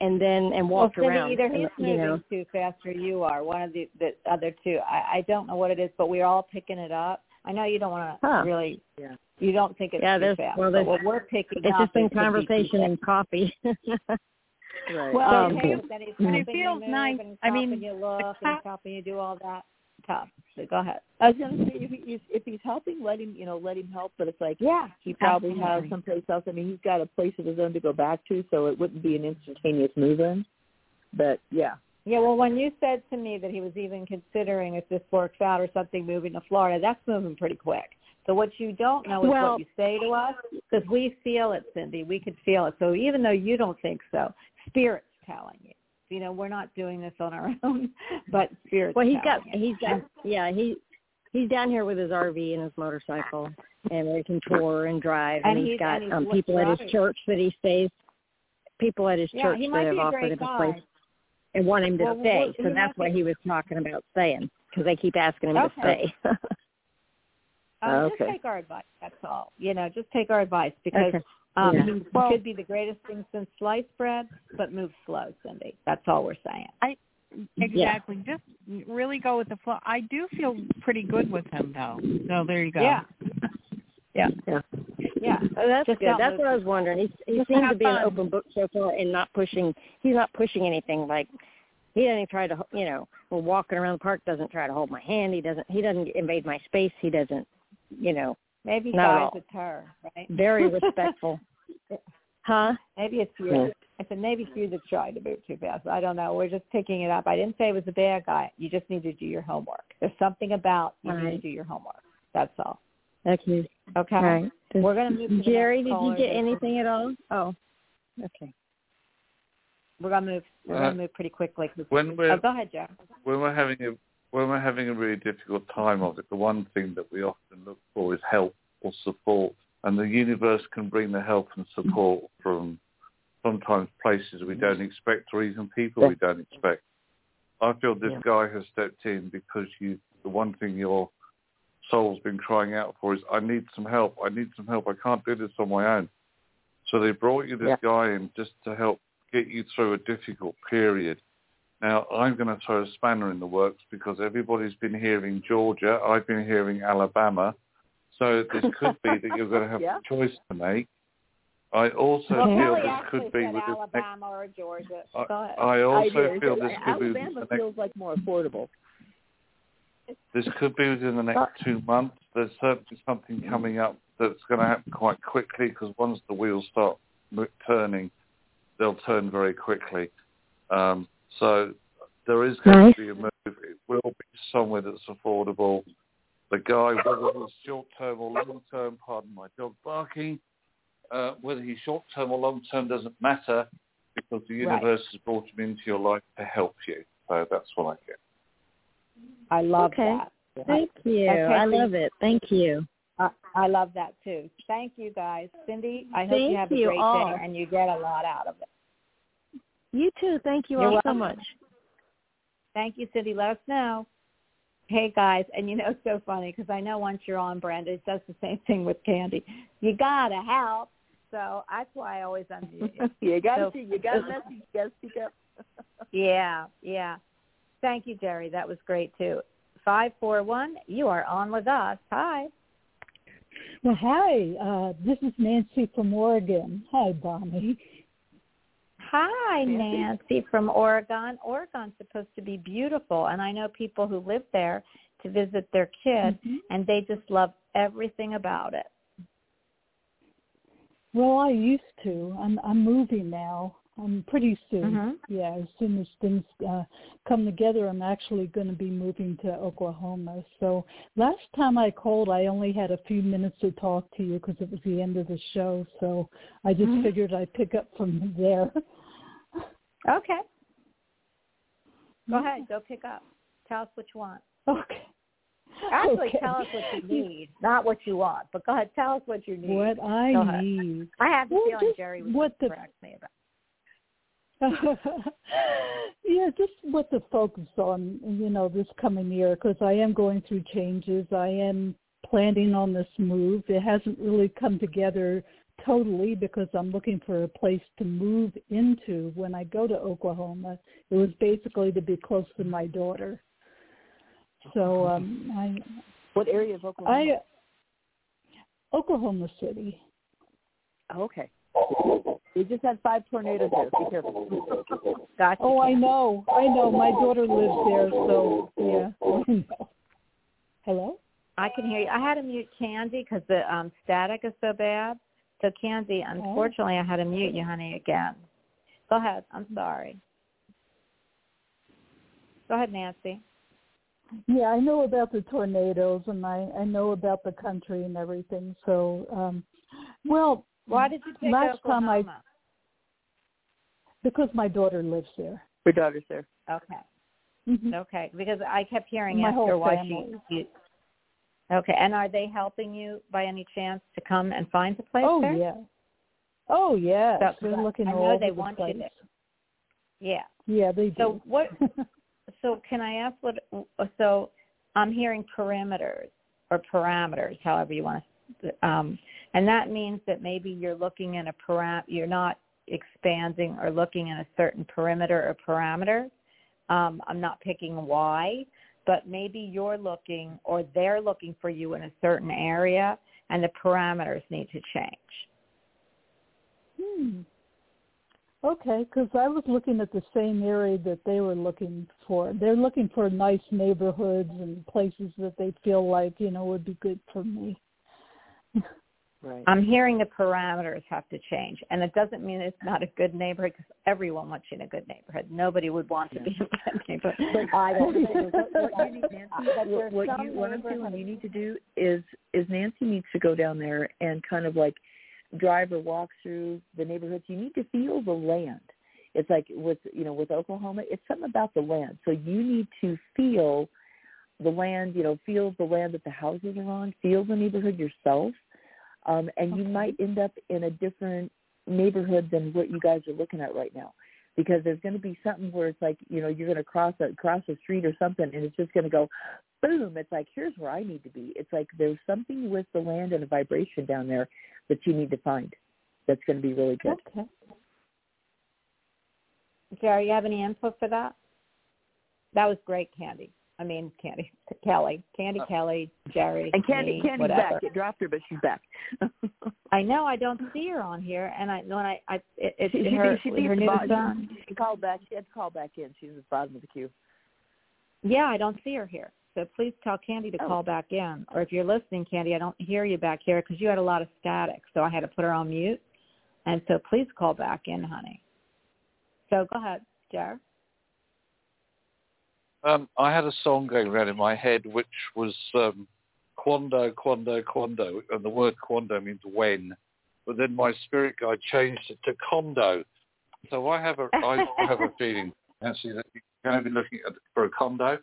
and then and walked well, Cindy, around. either and, he's you moving know, too fast or you are. One of the the other two. I, I don't know what it is, but we're all picking it up. I know you don't want to Huh. really. Yeah. You don't think it's Yeah, too fast. well, but what we're picking it's up It's just been is could be too conversation and coffee. Right. Well, Um, okay, then he's But it feels nice. I mean, helping you look and co- he's helping you do all that. Tough. So go ahead. I was going to say if, he, if he's helping, let him, you know, let him help. But it's like Yeah. he probably has someplace else. I mean, he's got a place of his own to go back to, so it wouldn't be an instantaneous move in. But yeah, Yeah, well, when you said to me that he was even considering if this works out or something moving to Florida, that's moving pretty quick. So what you don't know is Well- what you say to us because we feel it, Cindy. We could feel it. So even though you don't think so, Spirit's telling you. You know, we're not doing this on our own, but Spirit's well, he's got you. he's got yeah he he's down here with his RV and his motorcycle, and we can tour and drive. And And, he's- he's got and he's um, people at his church that he stays. People at his Yeah, church that have offered him a place and want him to Well, well, stay. he So that's what be- he was talking about staying because they keep asking him to stay. Um, Okay. Just take our advice. That's all. You know, just take our advice because Okay. Um, Yeah. he Well- could be the greatest thing since sliced bread, but move slow, Cindy. That's all we're saying. I exactly. Just really go with the flow. I do feel pretty good with him though. So there you go. Yeah. Yeah. yeah. Yeah. Oh, that's Just good. That's move what I was wondering. He he Just seems to be an open book so far and not pushing. He's not pushing anything. Like he doesn't even try to. You know, we're walking around the park. Doesn't try to hold my hand. He doesn't. He doesn't invade my space. He doesn't. You know, Maybe Not at guys all. it's her, right? very respectful. Huh? Maybe it's you. Yeah. I said maybe it's you that's trying to move too fast. I don't know. We're just picking it up. I didn't say it was a bad guy. You just need to do your homework. There's something about you need to do your homework. That's all. Okay. Okay. All right. We're gonna move to the Jerry, next did you get anything at all? Oh. Okay. We're gonna move. We're Uh, gonna move pretty quickly. 'cause- When we're oh, go ahead, Joe. when we're having a when we're having a really difficult time of it, the one thing that we often look for is help or support, and the universe can bring the help and support from sometimes places we don't expect or even people we don't expect. I feel this Yeah. guy has stepped in because you. The one thing your soul's been crying out for is, I need some help. I need some help. I can't do this on my own. So they brought you this Yeah. guy in just to help get you through a difficult period. Now I'm going to throw a spanner in the works because everybody's been hearing Georgia. I've been hearing Alabama. So this could be that you're going to have Yeah. a choice to make. I also Well, feel Kelly this could be said with this next Alabama or Georgia. Go ahead. I also did. feel this could be within Alabama the next, feels like more affordable. this could be within the next two months. There's certainly something coming up that's going to happen quite quickly because once the wheels start turning, they'll turn very quickly. Um, so there is going Nice. to be a move. It will be somewhere that's affordable. The guy, whether he's short term or long term, pardon my dog barking, uh, whether he's short term or long term doesn't matter because the Right. universe has brought him into your life to help you. So that's what I get. I love Okay. that. Thank you. Okay, I love it. Thank you. I, I love that too. Thank you guys. Cindy, I hope Thank you have a great all. day and you get a lot out of it. You too. Thank you You're all so much. Thank you, Cindy. Let us know. Hey guys, and you know it's so funny because I know once you're on, Brenda, it does the same thing with Candie. You gotta help, so that's why I always unmute you. you got So- to you gotta message. You got to speak up. Yeah, yeah. Thank you, Jerry. That was great too. Five four one, you are on with us. Hi. Well, hi. Uh, this is Nancy from Oregon. Hi, Bonnie. Hi, Nancy. Nancy from Oregon. Oregon's supposed to be beautiful, and I know people who live there to visit their kid, Mhm. and they just love everything about it. Well, I used to. I'm I'm moving now. I'm pretty soon. Mhm. Yeah, as soon as things uh, come together, I'm actually going to be moving to Oklahoma. So last time I called, I only had a few minutes to talk to you because it was the end of the show. So I just Mhm. figured I'd pick up from there. Okay. Go ahead. Go pick up. Tell us what you want. Okay. Actually, Okay. tell us what you need, not what you want. But go ahead. Tell us what you need. What I need. I have the Well, feeling just Jerry was what the- correct me about. yeah, just what to focus on, you know, this coming year because I am going through changes. I am planning on this move. It hasn't really come together totally because I'm looking for a place to move into when I go to Oklahoma. It was basically to be close to my daughter. So um I What area of Oklahoma? I Oklahoma City. Oh, okay. We just had five tornadoes there. Be careful. Gotcha. Oh, I know. I know. My daughter lives there, so yeah. Hello? I can hear you. I had to mute Candie because the um, static is so bad. So Candie, unfortunately, I had to mute you, honey, again. Go ahead. I'm sorry. Go ahead, Nancy. Yeah, I know about the tornadoes and I I know about the country and everything. So, um well, Why did you pick last time I because my daughter lives there. Your daughter's there. Okay. Mhm. Okay. Because I kept hearing My after why family. she. You, okay. And are they helping you by any chance to come and find the place Oh there? yeah. Oh yeah. So- They're looking I know all over they the want you place. there. Yeah. Yeah, they do. So what? So can I ask what? So I'm hearing perimeters or parameters, however you want to, um, and that means that maybe you're looking in a param. You're not expanding or looking in a certain perimeter or parameter. Um, I'm not picking why, but maybe you're looking or they're looking for you in a certain area, and the parameters need to change. Hmm. Okay, because I was looking at the same area that they were looking for. They're looking for nice neighborhoods and places that they feel like you know would be good for me. Right. I'm hearing the parameters have to change, and it doesn't mean it's not a good neighborhood because everyone wants you in a good neighborhood. Nobody would want to be in a bad neighborhood. I don't know. What, what you need, Nancy, what, what you, what I'm feeling you need to do is is Nancy needs to go down there and kind of like drive or walk through the neighborhoods. You need to feel the land. It's like with you know with Oklahoma, it's something about the land. So you need to feel the land. You know, feel the land that the houses are on. Feel the neighborhood yourself, um, and you might end up in a different neighborhood than what you guys are looking at right now because there's going to be something where it's like you know you're going to cross a cross a street or something and it's just going to go boom it's like here's where i need to be it's like there's something with the land and a vibration down there that you need to find that's going to be really good. Okay. Jerry, you have any input for that? That was great, Candie. I mean, Candie, Kelly, Candie, uh, Kelly, Jerry, And Candie, me, Candie's whatever. back. It dropped her, but she's back. I know I don't see her on here, and I when I, I it, it, she, she, her, she, her she, new she, phone. she called back. She had to call back in. She's at the bottom of the queue. Yeah, I don't see her here. So please tell Candie to Oh. call back in. Or if you're listening, Candie, I don't hear you back here because you had a lot of static, so I had to put her on mute. And so please call back in, honey. So go ahead, Jar. Um, I had a song going around in my head which was um, Quando, Quando, Quando, and the word Quando means when. But then my spirit guide changed it to Condo. So I have a I have a feeling actually that you're going to be looking at for a condo.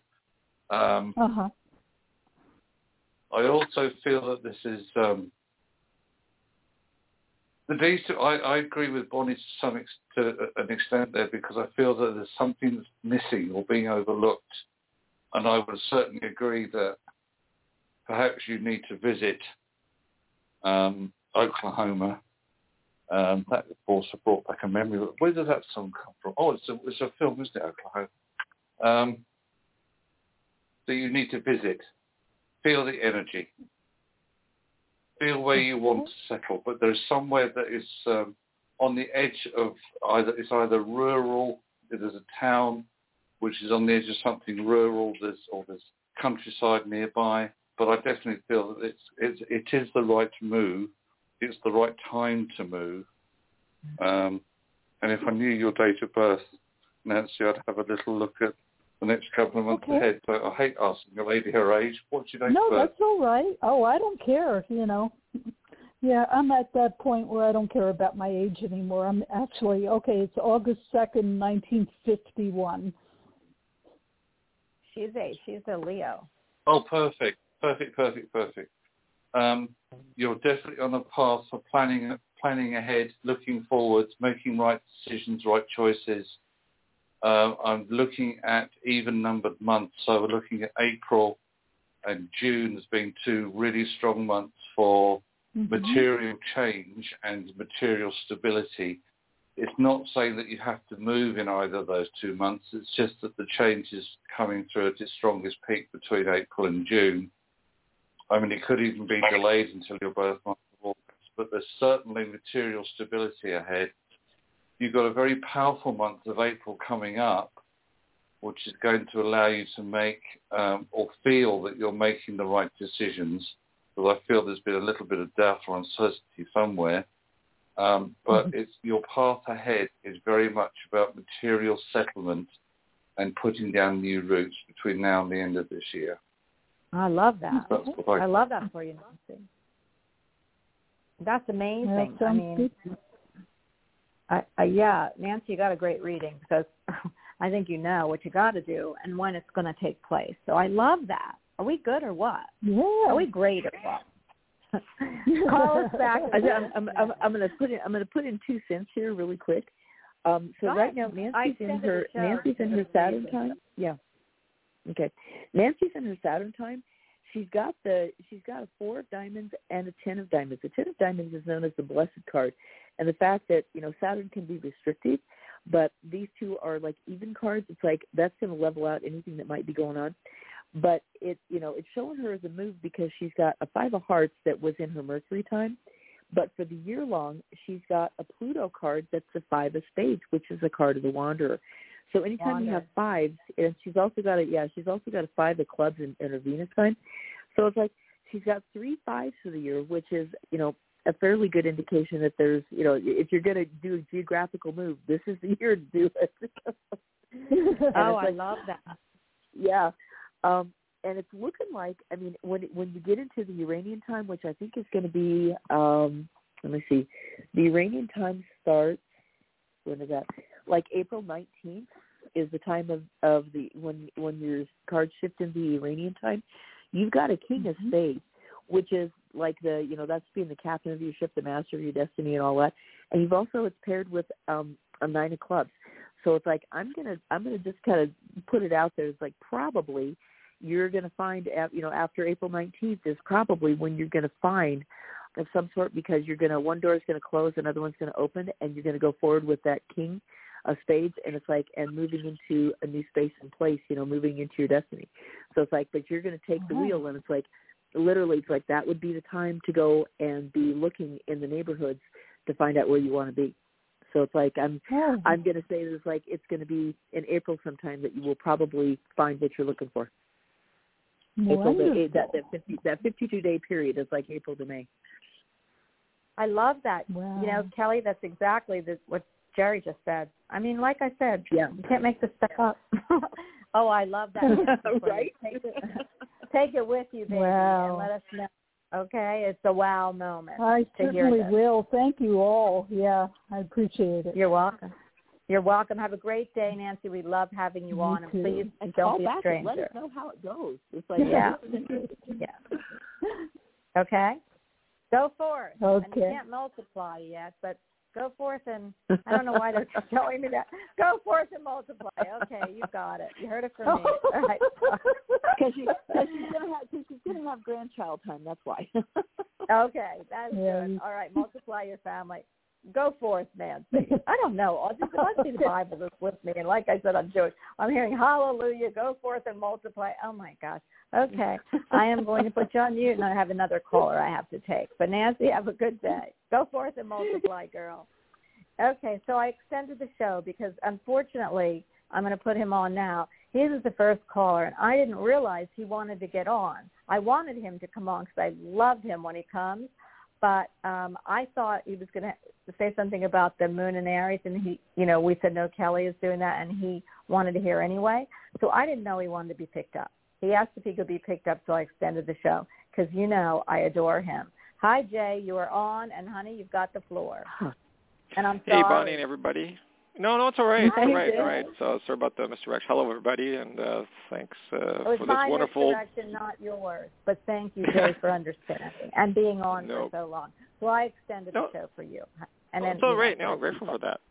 Um, Uh huh. I also feel that this is um, the decent. I, I agree with Bonnie to some ex- to an extent there because I feel that there's something missing or being overlooked, and I would certainly agree that perhaps you need to visit um, Oklahoma. Um, that also brought back a memory. Where does that song come from? Oh, it's a, it's a film, isn't it, Oklahoma? Um, that you need to visit feel the energy, feel where you want to settle. But there's somewhere that is um, on the edge of either it's either rural, there's a town which is on the edge of something rural, there's or there's countryside nearby. But I definitely feel that it's, it's it is the right move. It's the right time to move. Um, and if I knew your date of birth, Nancy, I'd have a little look at the next couple of months Okay. ahead. But I hate asking a lady her age. What's your date No, of that's all right. Oh, I don't care. You know. Yeah, I'm at that point where I don't care about my age anymore. I'm actually okay. It's August second, nineteen fifty-one. She's a she's a Leo. Oh, perfect, perfect, perfect, perfect. Um, you're definitely on a path for planning, planning ahead, looking forward, making right decisions, right choices. Uh, I'm looking at even-numbered months, so we're looking at April and June as being two really strong months for Mm-hmm. material change and material stability. It's not saying that you have to move in either of those two months. It's just that the change is coming through at its strongest peak between April and June. I mean, it could even be delayed until your birth month of August, but there's certainly material stability ahead. You've got a very powerful month of April coming up, which is going to allow you to make um, or feel that you're making the right decisions because I feel there's been a little bit of doubt or uncertainty somewhere. Um, but it's your path ahead is very much about material settlement and putting down new roots between now and the end of this year. I love that. That's what I, I love that for you, Nancy. That's amazing. That I sounds mean, good. I, I, yeah, Nancy, you got a great reading because I think you know what you got to do and when it's going to take place. So I love that. Are we good or what? Yeah. Are we great or what? Call us back. I, I'm, I'm, I'm, I'm going to put in. I'm going to put in two cents here, really quick. Um, so right now, Nancy's in her Nancy's in her Saturn time. Yeah. Okay. Nancy's in her Saturn time. She's got the she's got a four of diamonds and a ten of diamonds. The ten of diamonds is known as the blessed card, and the fact that you know Saturn can be restricted, but these two are like even cards. It's like that's going to level out anything that might be going on. But it you know it's showing her as a move because she's got a five of hearts that was in her Mercury time, but for the year long she's got a Pluto card that's the five of spades, which is a card of the Wanderer. So anytime you have fives, and she's also got a yeah, she's also got a five of clubs in, in her Venus time. So it's like she's got three fives for the year, which is you know a fairly good indication that there's you know if you're going to do a geographical move, this is the year to do it. Oh, it's I love that. yeah. Um, and it's looking like I mean when when you get into the Uranian time, which I think is going to be um, let me see, the Uranian time starts when is that? Like April nineteenth is the time of of the when when your cards shift into the Uranian time. You've got a king of spades, which is like the you know that's being the captain of your ship, the master of your destiny, and all that. And you've also it's paired with um, a nine of clubs. So it's like I'm gonna I'm gonna just kind of put it out there. It's like probably you're gonna find you know after April 19th is probably when you're gonna find of some sort because you're gonna one door is gonna close, another one's gonna open, and you're gonna go forward with that king of spades, and it's like and moving into a new space and place, you know, moving into your destiny. So it's like, but you're gonna take the Uh-huh. wheel, and it's like literally, it's like that would be the time to go and be looking in the neighborhoods to find out where you want to be. So it's like I'm Oh, I'm going to say this like it's going to be in April sometime that you will probably find what you're looking for. April to, wonderful. that that 50 that 52 day period is like April to May. I love that. Wow. You know, Kelly, that's exactly the, what Jerry just said. I mean, like I said, Yeah. you can't make this stuff up. oh, I love that. right? Take it, take it with you, baby, Wow. and let us know. Okay, it's a wow moment. I to hear certainly this. will. Thank you all. Yeah, I appreciate it. You're welcome. You're welcome. Have a great day, Nancy. We love having you You on, and too. please And don't call be a back and let us know how it goes. It's like Yeah. this is interesting. Yeah. Okay. Go forth. And you Okay. can't multiply yet, but go forth and I don't know why they're showing me that. Go forth and multiply. Okay, you got it. You heard it from me. All right. Because she, cause she's gonna have cause she's gonna have grandchild time. That's why. Okay, that's Yeah, good. All right, multiply your family. Go forth, Nancy. I don't know. I'll just must be the Bible that's with me. And like I said, I'm Jewish. I'm hearing hallelujah, go forth and multiply. Oh my gosh. Okay. I am going to put you on mute and I have another caller I have to take. But Nancy, have a good day. Go forth and multiply, girl. Okay, so I extended the show because unfortunately I'm going to put him on now. He was the first caller, and I didn't realize he wanted to get on. I wanted him to come on because I loved him when he comes, but um, I thought he was going to say something about the moon and Aries, and he, you know, we said no, Kelly is doing that, and he wanted to hear anyway. So I didn't know he wanted to be picked up. He asked if he could be picked up, so I extended the show because you know I adore him. Hi Jay, you are on, and honey, you've got the floor. And I'm sorry. Hey, Bonnie and everybody. No, no, it's all right. It's all right. All right. So sorry about the misdirection. Hello, everybody, and uh, thanks uh, It was for this my wonderful. misdirection, not yours. But thank you, Jay, for understanding and being on No. for so long. So I extended No. the show for you. And Oh, then it's all right. know. No, I'm grateful people. for that.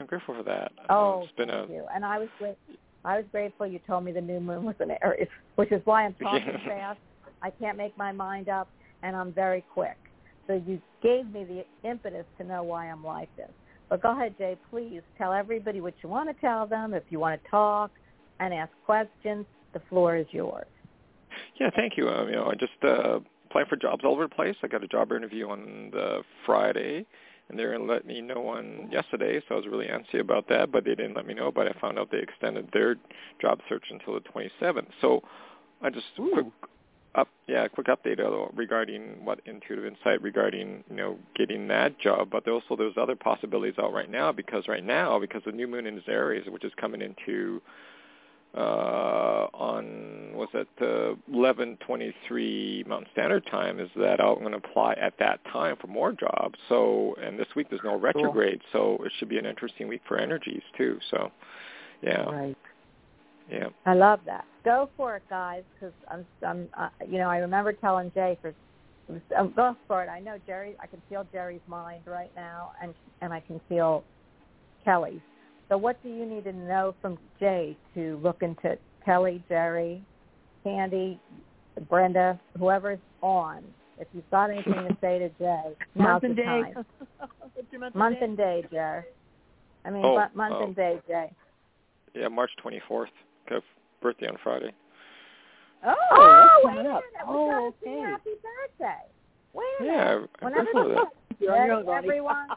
I'm grateful for that. Uh, Oh, it's been thank a you. And I was great. I was grateful you told me the new moon was in Aries, which is why I'm talking fast. I can't make my mind up, and I'm very quick. So you gave me the impetus to know why I'm like this. But go ahead, Jay. Please tell everybody what you want to tell them. If you want to talk and ask questions, the floor is yours. Yeah, thank you. Um, you know, I just uh, applying for jobs all over the place. I got a job interview on the Friday, and they're gonna let me know on yesterday. So I was really antsy about that, but they didn't let me know. But I found out they extended their job search until the 27th. So I just quick up, yeah, quick update regarding what intuitive insight regarding you know getting that job. But also there's other possibilities out right now because right now because the new moon in Aries, which is coming into uh, on was it uh, 11:23 Mountain Standard Time is that I'm going to apply at that time for more jobs. So and this week there's no retrograde, so it should be an interesting week for energies too. So yeah, Right. Yeah. I love that. Go for it, guys, because I'm, I'm, uh, you know, I remember telling Jay for, um, go for it. I know Jerry. I can feel Jerry's mind right now, and and I can feel Kelly's. So, what do you need to know from Jay to look into Kelly, Jerry, Candie, Brenda, whoever's on? If you've got anything to say to Jay, now's Month the and day. time. Month, Month and and day, Jerry. I mean, Oh, month oh. and day, Jay. Yeah, March 24th. Got birthday on Friday. Oh, Oh, wait a coming minute. up? Oh, gotta okay. happy birthday. Wait a Yeah, minute. I'm Whenever grateful for that. You're on your Ready, own, Bonnie. everyone?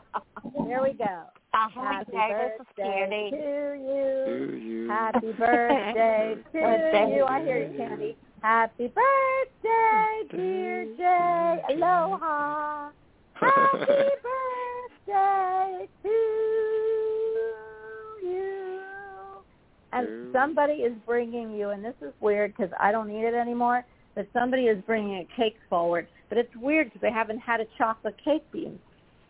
Here we go. Happy Hi, this is birthday Candie. to you. To you. Happy birthday to you. I hear you, Candie. Happy birthday, dear Jay. Aloha. Happy birthday to And To- somebody is bringing you, and this is weird because I don't need it anymore, but somebody is bringing a cake forward. But it's weird because they haven't had a chocolate cake being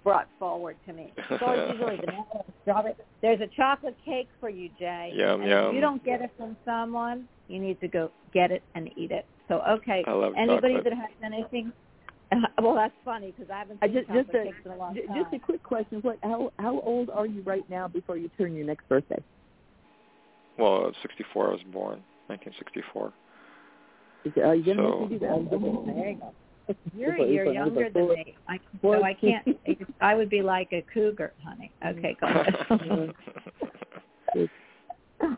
brought forward to me. It's always usually banana and strawberry. There's a chocolate cake for you, Jay. Yum, and yum. if you don't get it from someone, you need to go get it and eat it. So, okay. I love Anybody chocolate. that has anything? well, that's funny because I haven't I just chocolate just a cakes in a long time. just a quick question. What how how old are you right now before you turn your next birthday? Well, 64 I was born, 1964. Is, are you gonna So- make me do that? There you go. You're you're younger than me. I, so I can't. I would be like a cougar, honey. Okay, go ahead.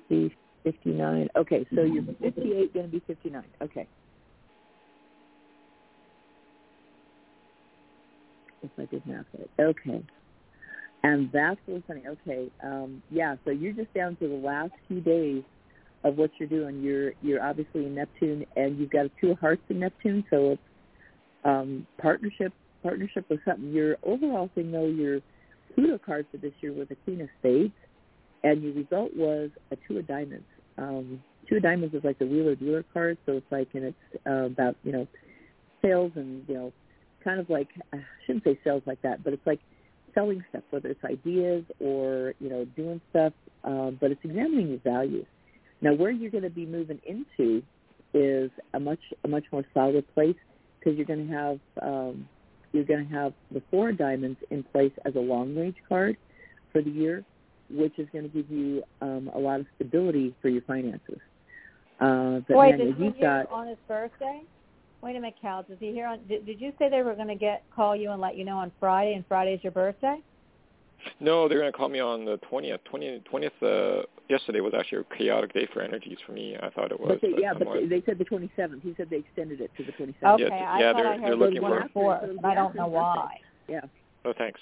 60, 59. Okay, so you're 58, going to be 59. Okay. If I did math right. Okay. And that's what's funny. Okay. Um, yeah, so you're just down to the last few days of what you're doing. You're you're obviously in Neptune and you've got two hearts in Neptune, so it's um, partnership partnership with something. Your overall thing though, your Pluto card for this year was a Queen of Spades and your result was a two of diamonds. Um, two of diamonds is like the wheeler dealer card, so it's like and it's uh, about you know sales and you know kind of like I shouldn't say sales like that, but it's like selling stuff, whether it's ideas or you know doing stuff, um, but it's examining your values. Now, where you're going to be moving into is a much a much more solid place because you're going to have um, you're going to have the four diamonds in place as a long range card for the year, which is going to give you um, a lot of stability for your finances. Uh, but Wait, man, did you've got on his birthday? Wait a minute, Cal. Does he hear on? Did, did you say they were going to get call you and let you know on Friday, and Friday's your birthday? No, they're going to call me on the 20th. 20th, 20th uh, yesterday was actually a chaotic day for energies for me. I thought it was. But they, yeah, I'm but they, they said the 27th. He said they extended it to the 27th. Okay, Yes, I yeah, thought they're- I they're heard looking the for- 24th, I don't know why. Yeah, oh, thanks.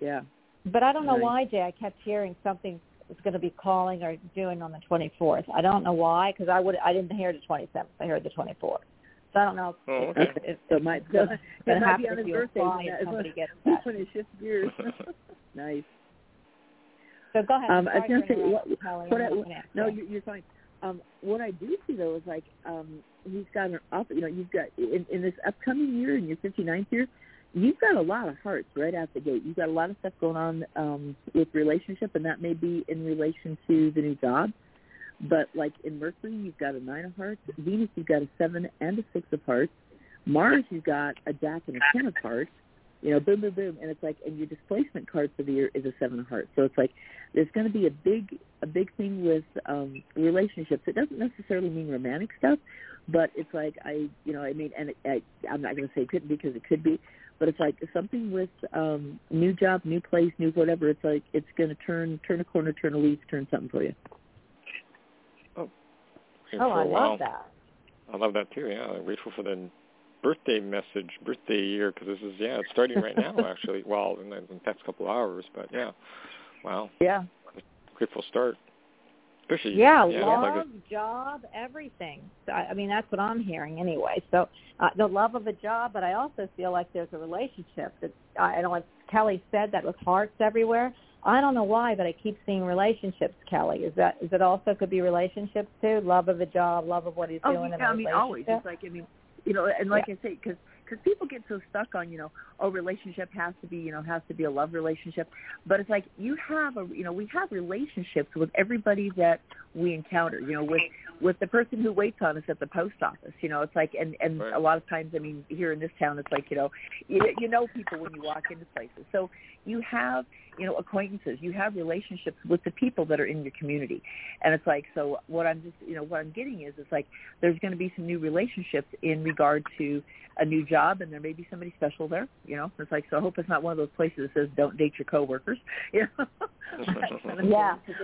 yeah. But I don't know Right. why, Jay. I kept hearing something was going to be calling or doing on the 24th. I don't know why because I would I didn't hear the 27th. I heard the 24th. So I don't know Oh, okay. if, if, So it might, so, it's it might be on if his birthday apply when, and that, somebody gets when, that. when it shifts gears. nice. So go ahead. Um, I Sorry was gonna say, interrupt, what- Kelly. what I'm I- not gonna No, you're, you're fine. Um, what I do see though is like um, he's got an up. You know, you've got in, in this upcoming year, in your 59th year, you've got a lot of hearts right out the gate. You've got a lot of stuff going on um, with relationship, and that may be in relation to the new job. But like in Mercury, you've got a nine of hearts. Venus, you've got a seven and a six of hearts. Mars, you've got a jack and a ten of hearts. You know, boom, boom, boom, and it's like, and your displacement card for the year is a seven of hearts. So it's like, there's going to be a big, a big thing with um, relationships. It doesn't necessarily mean romantic stuff, but it's like I, you know, I mean, and it, I, I'm not going to say it couldn't be because it could be, but it's like something with um, new job, new place, new whatever. It's like it's going to turn, turn a corner, turn a leaf, turn something for you. Waiting Oh, for I a while. love that. I love that too. Yeah, I'm grateful for the birthday message, birthday year, because this is yeah, it's starting right now actually. Well, in the, in the next couple of hours, but yeah, wow, Yeah. grateful start. Especially Yeah, yeah, love, like job, everything. I, I mean, that's what I'm hearing anyway. So uh, the love of a job, but I also feel like there's a relationship. That I know what Kelly said that with hearts everywhere. I don't know why, but I keep seeing relationships. Kelly, is that is it also could be relationships too? Love of a job, love of what he's Oh, doing yeah, in a I mean, always. It's like, I mean, you know, and like I say, because because people get so stuck on, you know, oh, relationship has to be, you know, has to be a love relationship, but it's like you have a, you know, we have relationships with everybody that we encounter, you know, with with the person who waits on us at the post office, you know, it's like, and and Right. a lot of times, I mean, here in this town, it's like, you know, you, you know people when you walk into places, so you have, you know, acquaintances, you have relationships with the people that are in your community, and it's like, so what I'm just, you know, what I'm getting is, it's like there's going to be some new relationships in regard to a new job and there may be somebody special there you know it's like so i hope it's not one of those places that says don't date your coworkers you know kind of Yeah. thing.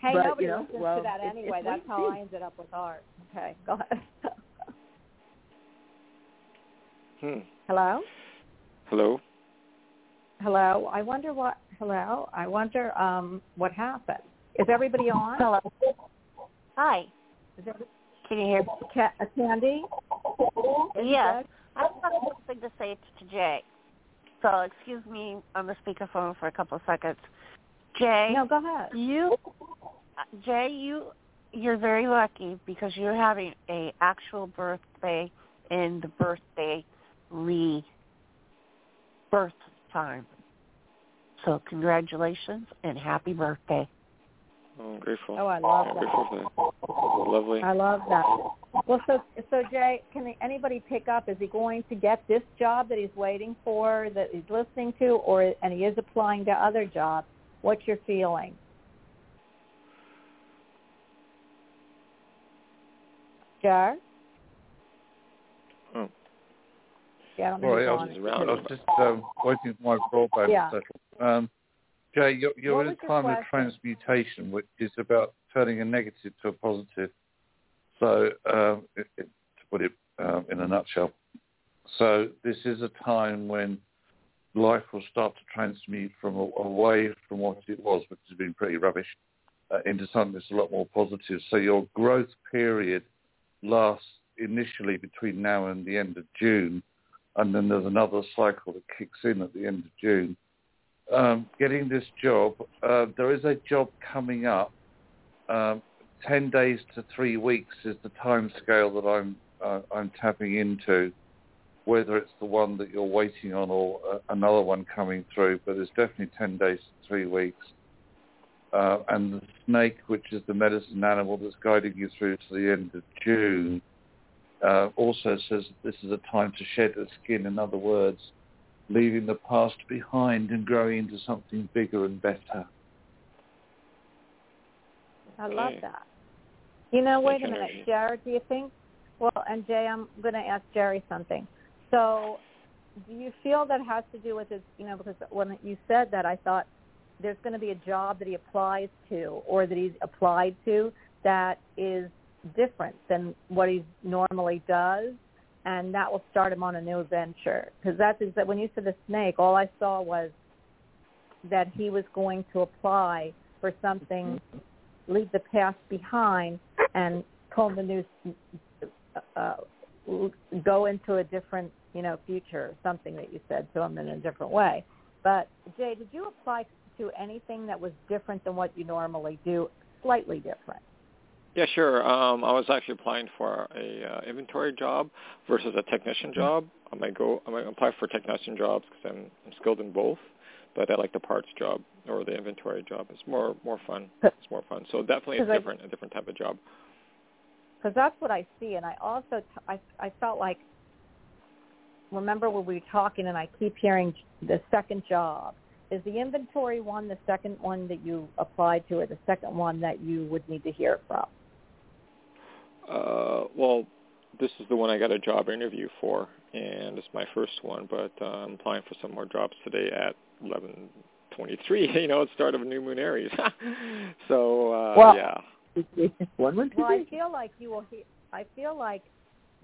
Hey, But, nobody you know, listens well, to that it's- anyway. it's That's how and I ended up with art. Okay, go ahead. hmm. Hello? hello. Hello. I wonder what. Hello. I wonder um what happened. Is everybody on? Hello. Hi. Is there, Can you hear? Ca- Candie? Yes. I just have something to say to Jay. So excuse me on the speakerphone for a couple of seconds. Jay, No, go ahead. you, Jay, you, you're very lucky because you're having a actual birthday in the birthday re birth time. So congratulations and happy birthday. Oh, I'm grateful. Oh, I love I'm that. grateful for that. Lovely. I love that. Well, so so Jay, can anybody pick up? Is he going to get this job that he's waiting for, that he's listening to, or and he is applying to other jobs? What's your feeling? Jar? Oh, Yeah, I don't Sorry, think I was, on. Around. I was just um, waiting for my broadband Yeah. to settle. Um, Jay, you're, you're a time of transmutation, which is about turning a negative to a positive. So, um, it, it, to put it um, in a nutshell, so this is a time when life will start to transmute from a, away from what it was, which has been pretty rubbish, uh, into something that's a lot more positive. So your growth period lasts initially between now and the end of June, and then there's another cycle that kicks in at the end of June. Um, getting this job, uh, there is a job coming up. Um, Ten days to three weeks is the time scale that I'm uh, I'm tapping into. Whether it's the one that you're waiting on or uh, another one coming through, but it's definitely ten days to three weeks. Uh, and the snake, which is the medicine animal that's guiding you through to the end of June, uh, also says this is a time to shed the skin. In other words, leaving the past behind and growing into something bigger and better. I love that. You know, wait a minute, Energy. Jared. Do you think? Well, and Jay, I'm going to ask Jerry something. So, do you feel that has to do with his? You know, because when you said that, I thought there's going to be a job that he applies to or that he's applied to that is different than what he normally does, and that will start him on a new venture. Because that's that when you said the snake, all I saw was that he was going to apply for something leave the past behind and comb the new, uh, go into a different, you know, future, something that you said to him in a different way. But Jay, did you apply to anything that was different than what you normally do, slightly different? Yeah, sure. Um, I was actually applying for a uh, inventory job versus a technician job. I might go. I might apply for technician jobs because I'm, I'm skilled in both, but I like the parts job or the inventory job. It's more more fun. It's more fun. So definitely it's different, a different type of job. Because that's what I see, and I also t- I I felt like remember when we were talking, and I keep hearing the second job. Is the inventory one the second one that you applied to, or the second one that you would need to hear from? Uh, well, this is the one I got a job interview for, and it's my first one. But uh, I'm applying for some more jobs today at 11:23. You know, it's start of a new moon Aries. so uh, Well- yeah. One one two Well, I feel like you will. He- I feel like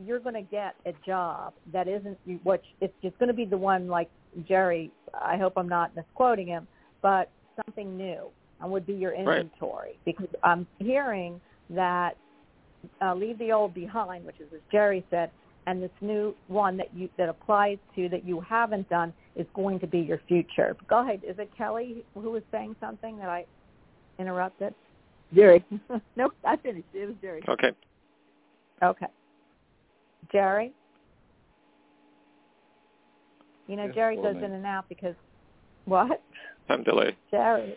you're going to get a job that isn't you- what it's just going to be the one like Jerry. I hope I'm not misquoting him, but something new and would be your Right. inventory because I'm hearing that uh, leave the old behind, which is as Jerry said, and this new one that you that applies to that you haven't done is going to be your future. Go ahead. Is it Kelly who was saying something that I interrupted? Jerry. nope, I finished. It was Jerry. Okay. Okay. Jerry? You know, Yes, Jerry goes me. in and out because what? Time delay. Jerry.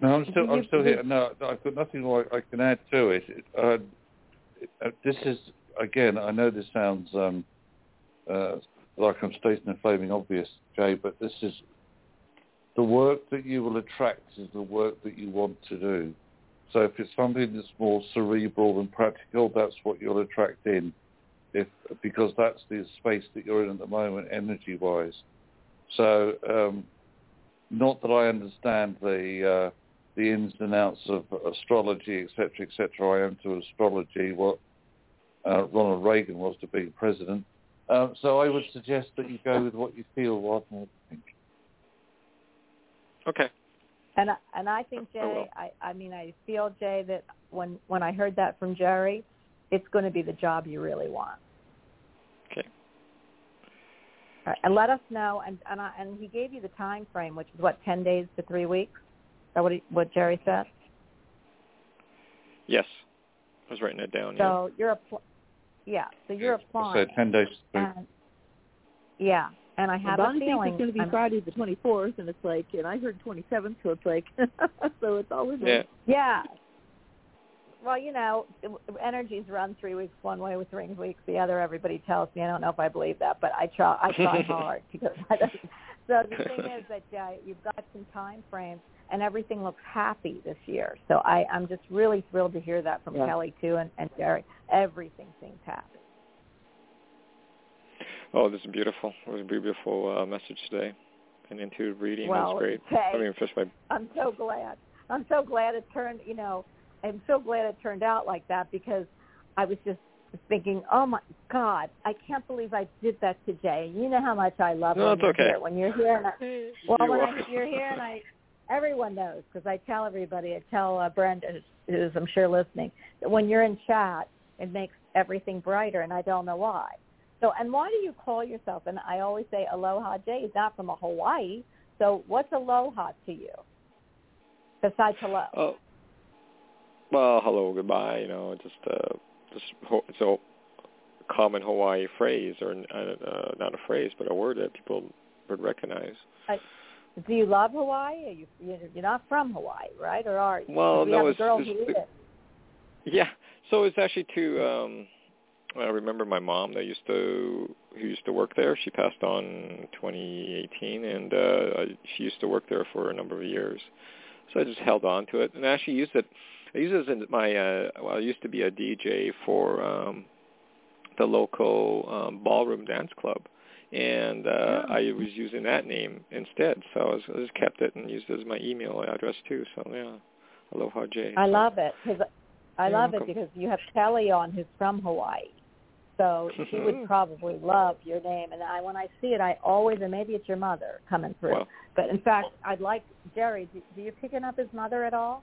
No, I'm still, I'm still here. No, I've got nothing more I can add to it. It, uh, uh, this is again. I know this sounds um, uh, like I'm stating a flaming obvious, Jay, but this is the work that you will attract is the work that you want to do. So if it's something that's more cerebral and practical, that's what you'll attract in. If because that's the space that you're in at the moment, energy-wise. So um, not that I understand the uh, the ins and outs of astrology, etc., etc. I am to astrology what uh, Ronald Reagan was to being president. Um, so I would suggest that you go with what you feel rather than what you think. Okay. And I, and I think I will. Jay, I, I mean, I feel Jay that when when I heard that from Jerry, it's going to be the job you really want. Okay. All right, and let us know. And and, I, and he gave you the time frame, which is what ten days to three weeks. Is that what he, what Jerry said? Yes. I was writing it down. yeah. So you're appl- yeah. So you're applying. So applying. ten days. And, yeah, and I And have a Bonnie thinks feeling. it's going to be I'm- Friday the 24th, and it's like, and I heard 27th, so it's like, so it's always Yeah. like, Yeah. Well, you know, energies run three weeks one way with three weeks the other. Everybody tells me. I don't know if I believe that, but I try. I try hard because. I don't, so the thing is that uh, you've got some time frames, and everything looks happy this year. So I, I'm just really thrilled to hear that from Yeah. Kelly too, and, and Jerry. Everything seems happy. Oh, this is beautiful. It was a beautiful uh, message today. And intuitive reading well, was great. Okay. I mean, just my I'm so glad. I'm so glad it turned. You know, I'm so glad it turned out like that because I was just thinking, oh my God, I can't believe I did that to Jay. You know how much I love No, when it's you're okay. here. When you're here, and I, well, You when. I, you're here, and I, everyone knows because I tell everybody. I tell uh, Brenda, who's, I'm sure listening, that when you're in chat, it makes everything brighter, and I don't know why. So, and why do you call yourself? And I always say Aloha Jay is not from Hawaii. So, what's Aloha to you? Besides hello. Oh, well, hello, goodbye. You know, just uh, just ho- a common Hawaii phrase, or uh, not a phrase, but a word that people would recognize. Do you love Hawaii? Are you you're not from Hawaii, right? Or are you? Well, we no, have a it's- girl it's who the-. Yeah. So it's actually to um I remember my mom that used to who used to work there. She passed on 2018 and uh I- she used to work there for a number of years. So I just held on to it and I actually used it I used it as in my uh well I used to be a DJ for um the local um ballroom dance club and uh Oh. I was using that name instead. So I, was, I just kept it and used it as my email address too. So yeah. Aloha J. I So- love it because I love welcome. it because you have Kelly on who's from Hawaii, so she would probably love your name. And I, when I see it, I always and maybe it's your mother coming through. Well, But in fact, I'd like Jerry. Do, do you picking up his mother at all?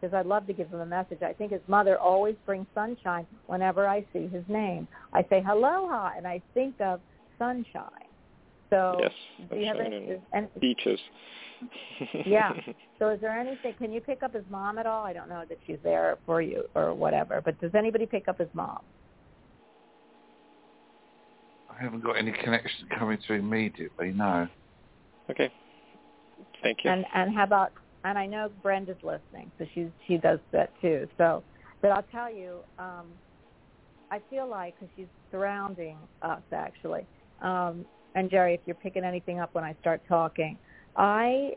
Because I'd love to give him a message. I think his mother always brings sunshine whenever I see his name. I say aloha, and I think of sunshine. So yes, do you have any, and is- and beaches. Yeah. So is there anything, can you pick up his mom at all? I don't know that she's there for you or whatever, but does anybody pick up his mom? I haven't got any connection coming through immediately. No. okay. Thank you. And and how about, and I know Brenda's listening, so she she does that too. So, but I'll tell you, um, I feel like, because she's surrounding us actually, um, and Jerry, if you're picking anything up when I start talking, I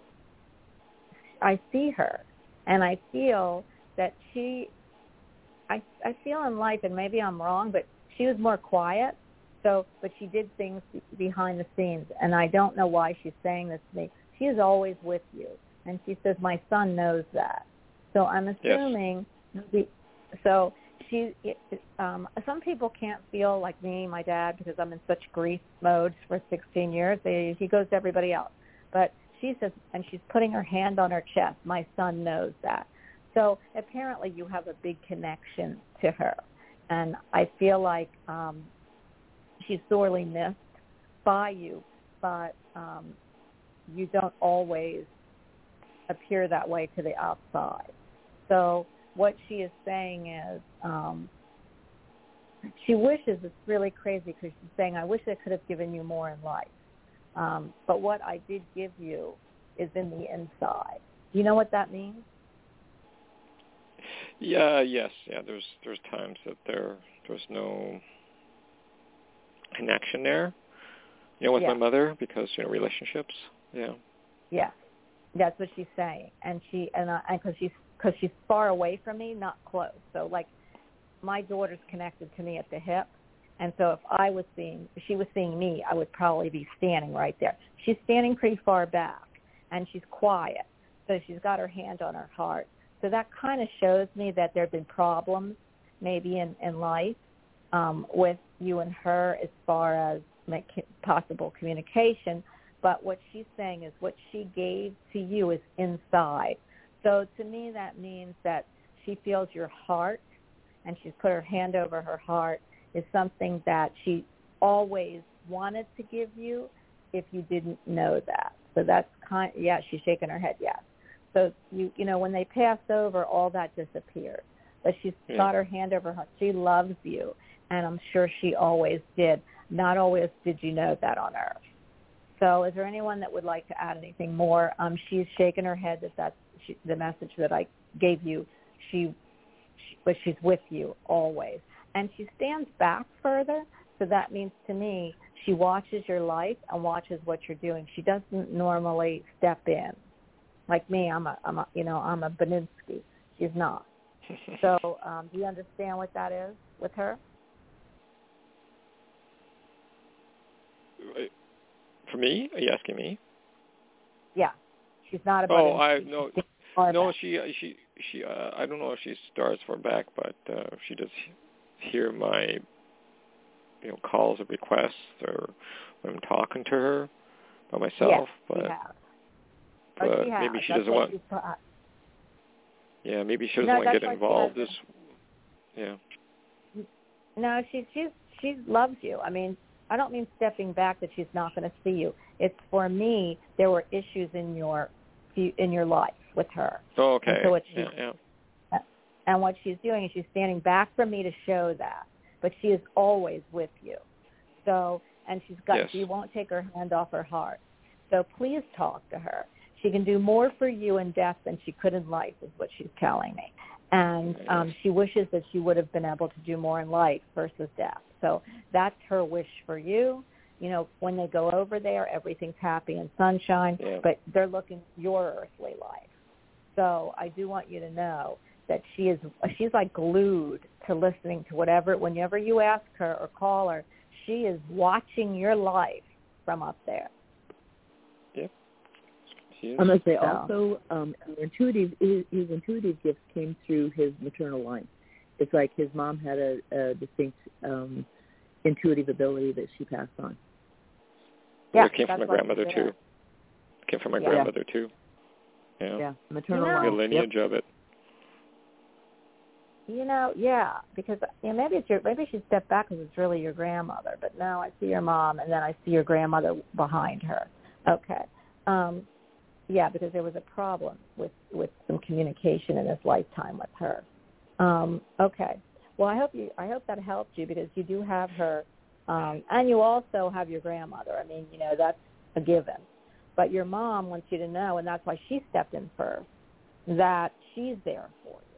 I see her, and I feel that she, I I feel in life, and maybe I'm wrong, but she was more quiet. So, but she did things behind the scenes, and I don't know why she's saying this to me. She is always with you, and she says my son knows that. So I'm assuming. The, so she, um, some people can't feel like me, my dad, because I'm in such grief mode for 16 years. They, he goes to everybody else, but she says, and she's putting her hand on her chest. My son knows that. So apparently, you have a big connection to her, and I feel like um, she's sorely missed by you, but um, you don't always appear that way to the outside. So what she is saying is um, she wishes it's really crazy because she's saying, I wish I could have given you more in life. Um, but what I did give you is in the inside. Do you know what that means? Yeah, yes, yeah. There's there's times that there there's no connection there. You know, with Yeah. my mother because you know relationships. Yeah. Yeah, that's what she's saying, and she and I because she's because she's far away from me, not close. So like, my daughter's connected to me at the hip, and so if I was seeing, if she was seeing me, I would probably be standing right there. She's standing pretty far back, and she's quiet, so she's got her hand on her heart. So that kind of shows me that there have been problems, maybe in in life, um, with you and her as far as possible communication. But what she's saying is what she gave to you is inside. So to me, that means that she feels your heart, and she's put her hand over her heart, is something that she always wanted to give you if you didn't know that. So that's kind. Yeah, she's shaking her head. Yes. So you you know when they passed over, all that disappeared. But she's Yeah. got her hand over her. She loves you, and I'm sure she always did. Not always did you know that on Earth. So is there anyone that would like to add anything more? Um, she's shaking her head that that's she, the message that I gave you. She, she, but she's with you always, and she stands back further. So that means to me, she watches your life and watches what you're doing. She doesn't normally step in, like me. I'm a, I'm a, you know, I'm a Beninsky. She's not. So um, do you understand what that is with her? For me? Are you asking me? Yeah, she's not about. Oh, I no, far no. She she she. Uh, I don't know if she starts far back, but uh, she does hear my you know calls or requests or when I'm talking to her by myself. yes, but she but Oh, she has. maybe she That's doesn't want. Yeah, maybe she doesn't No, want to get involved. This. Yeah. No, she she's she loves you. I mean, I don't mean stepping back that she's not going to see you. It's for me there were issues in your in your life with her. Oh, okay. so what she- yeah, yeah. And what she's doing is she's standing back from me to show that. But she is always with you. So and she's got Yes. she won't take her hand off her heart. So please talk to her. She can do more for you in death than she could in life is what she's telling me. And um, she wishes that she would have been able to do more in life versus death. So that's her wish for you. You know, when they go over there, everything's happy and sunshine, Yeah. but they're looking your earthly life. So I do want you to know that she is she's like glued to listening to whatever whenever you ask her or call her, she is watching your life from up there. She is. I must say also, um, intuitive his, his intuitive gifts came through his maternal line. It's like his mom had a, a distinct um, intuitive ability that she passed on. Yeah, it came from my grandmother too. It came from my Yeah. grandmother too. Yeah. Yeah, maternal You know- The line. lineage of it. You know, yeah, because you know, maybe it's your maybe she stepped back because it's really your grandmother, but now I see your mom and then I see your grandmother behind her. Okay, um, yeah, because there was a problem with with some communication in this lifetime with her. Um, okay, well I hope you I hope that helped you because you do have her, um, and you also have your grandmother. I mean, you know that's a given, but your mom wants you to know, and that's why she stepped in first, that she's there for you.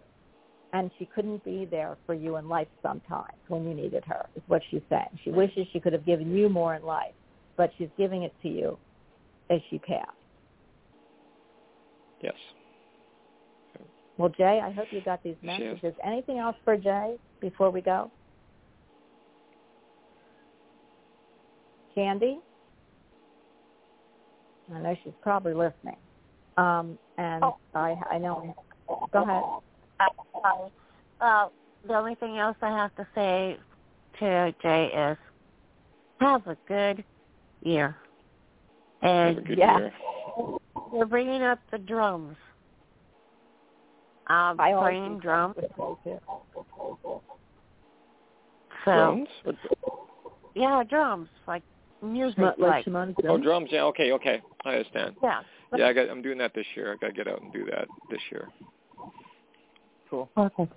And she couldn't be there for you in life sometimes when you needed her is what she's saying. She wishes she could have given you more in life but she's giving it to you as she passed Yes. well jay i hope you got these messages. Anything else for jay before we go candie i know she's probably listening um and Oh. i i know go ahead Uh, uh, the only thing else I have to say to Jay is have a good year. And good yeah. year. we're bringing up the drums. Um, I always playing drums. with Jay, too. So Drums? Yeah, drums like music, Shama- like, like shamanic oh, drums. drums. Yeah. Okay. Okay. I understand. yeah. Yeah, I got. I'm doing that this year. I got to get out and do that this year. Cool. Okay.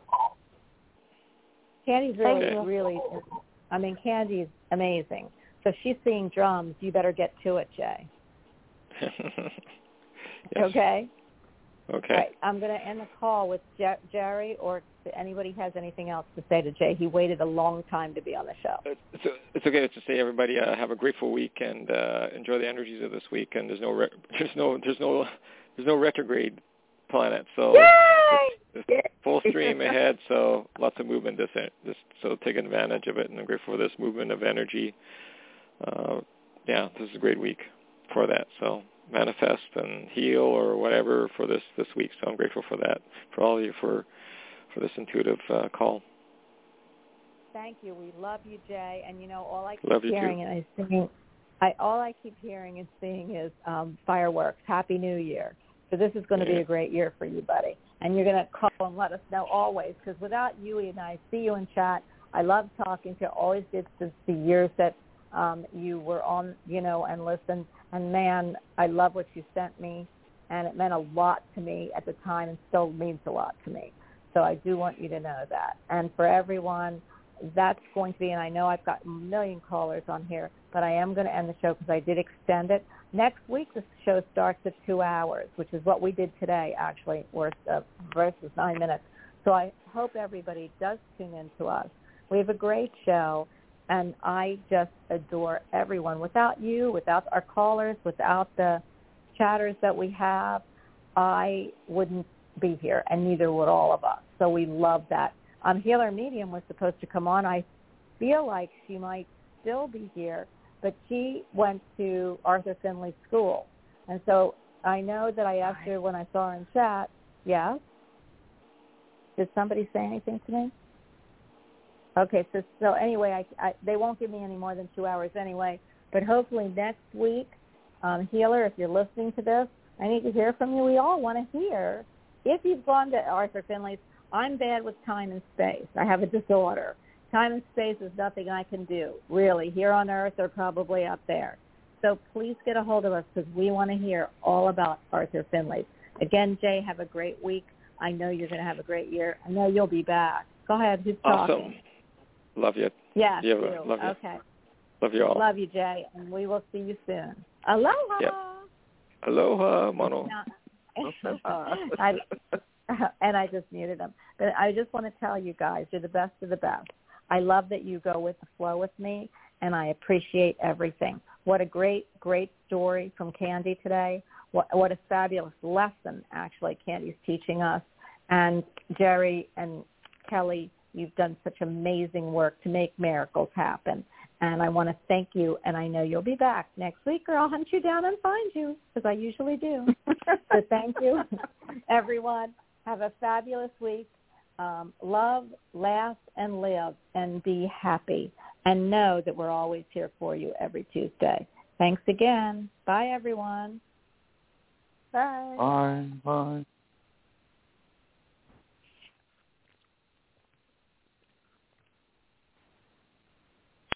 Candie's really, Okay. really, I mean, Candie's amazing. So if she's seeing drums, you better get to it, Jay. yes. Okay? Okay. All right. I'm going to end the call with Jer- Jerry or if anybody has anything else to say to Jay. He waited a long time to be on the show. It's, it's okay to say everybody uh, have a grateful week and uh, enjoy the energies of this week. And there's no re- there's no there's no there's no retrograde planet, so it's, it's full stream ahead. So lots of movement this this so take advantage of it. And I'm grateful for this movement of energy. Uh, yeah, this is a great week for that. So manifest and heal or whatever for this this week. So I'm grateful for that for all of you for for this intuitive uh, call. Thank you. We love you, Jay. And you know, all I keep Love hearing and I seeing, I all I keep hearing and seeing is um, fireworks. Happy New Year. So this is going to be a great year for you, buddy. And you're going to call and let us know always, because without you and I see you in chat. I love talking to you. Always did since the years that um, you were on, you know, and listened. And man, I love what you sent me, and it meant a lot to me at the time, and still means a lot to me. So I do want you to know that. And for everyone, that's going to be, and I know I've got a million callers on here, but I am going to end the show because I did extend it. Next week, the show starts at two hours, which is what we did today, actually, versus nine minutes. So I hope everybody does tune in to us. We have a great show, and I just adore everyone. Without you, without our callers, without the chatters that we have, I wouldn't be here, and neither would all of us. So we love that. Um, Healer Medium was supposed to come on. I feel like she might still be here, but she went to Arthur Findlay School, and so I know that I asked her when I saw her in chat. Yes. Did somebody say anything to me? Okay, so so anyway, I, I they won't give me any more than two hours anyway. But hopefully next week, um, healer, if you're listening to this, I need to hear from you. We all want to hear if you've gone to Arthur Findlay's. I'm bad with time and space. I have a disorder. Time and space is nothing I can do, really. Here on Earth or probably up there. So please get a hold of us because we want to hear all about Arthur Findlay. Again, Jay, have a great week. I know you're going to have a great year. I know you'll be back. Go ahead. Who's Awesome. talking? Love you. Yes, Yeah, you. love you. Okay. Love you all. Love you, Jay, and we will see you soon. Aloha. Yeah. Aloha, Mono. Now- I, and I just muted him. But I just want to tell you guys, you're the best of the best. I love that you go with the flow with me, and I appreciate everything. What a great, great story from Candie today. What, what a fabulous lesson, actually, Candie's teaching us. And Jerry and Kelly, you've done such amazing work to make miracles happen. And I want to thank you, and I know you'll be back next week, or I'll hunt you down and find you, because I usually do. so thank you, everyone. Have a fabulous week. Um, love, laugh, and live, and be happy. And know that we're always here for you every Tuesday. Thanks again. Bye, everyone. Bye. Bye. Bye.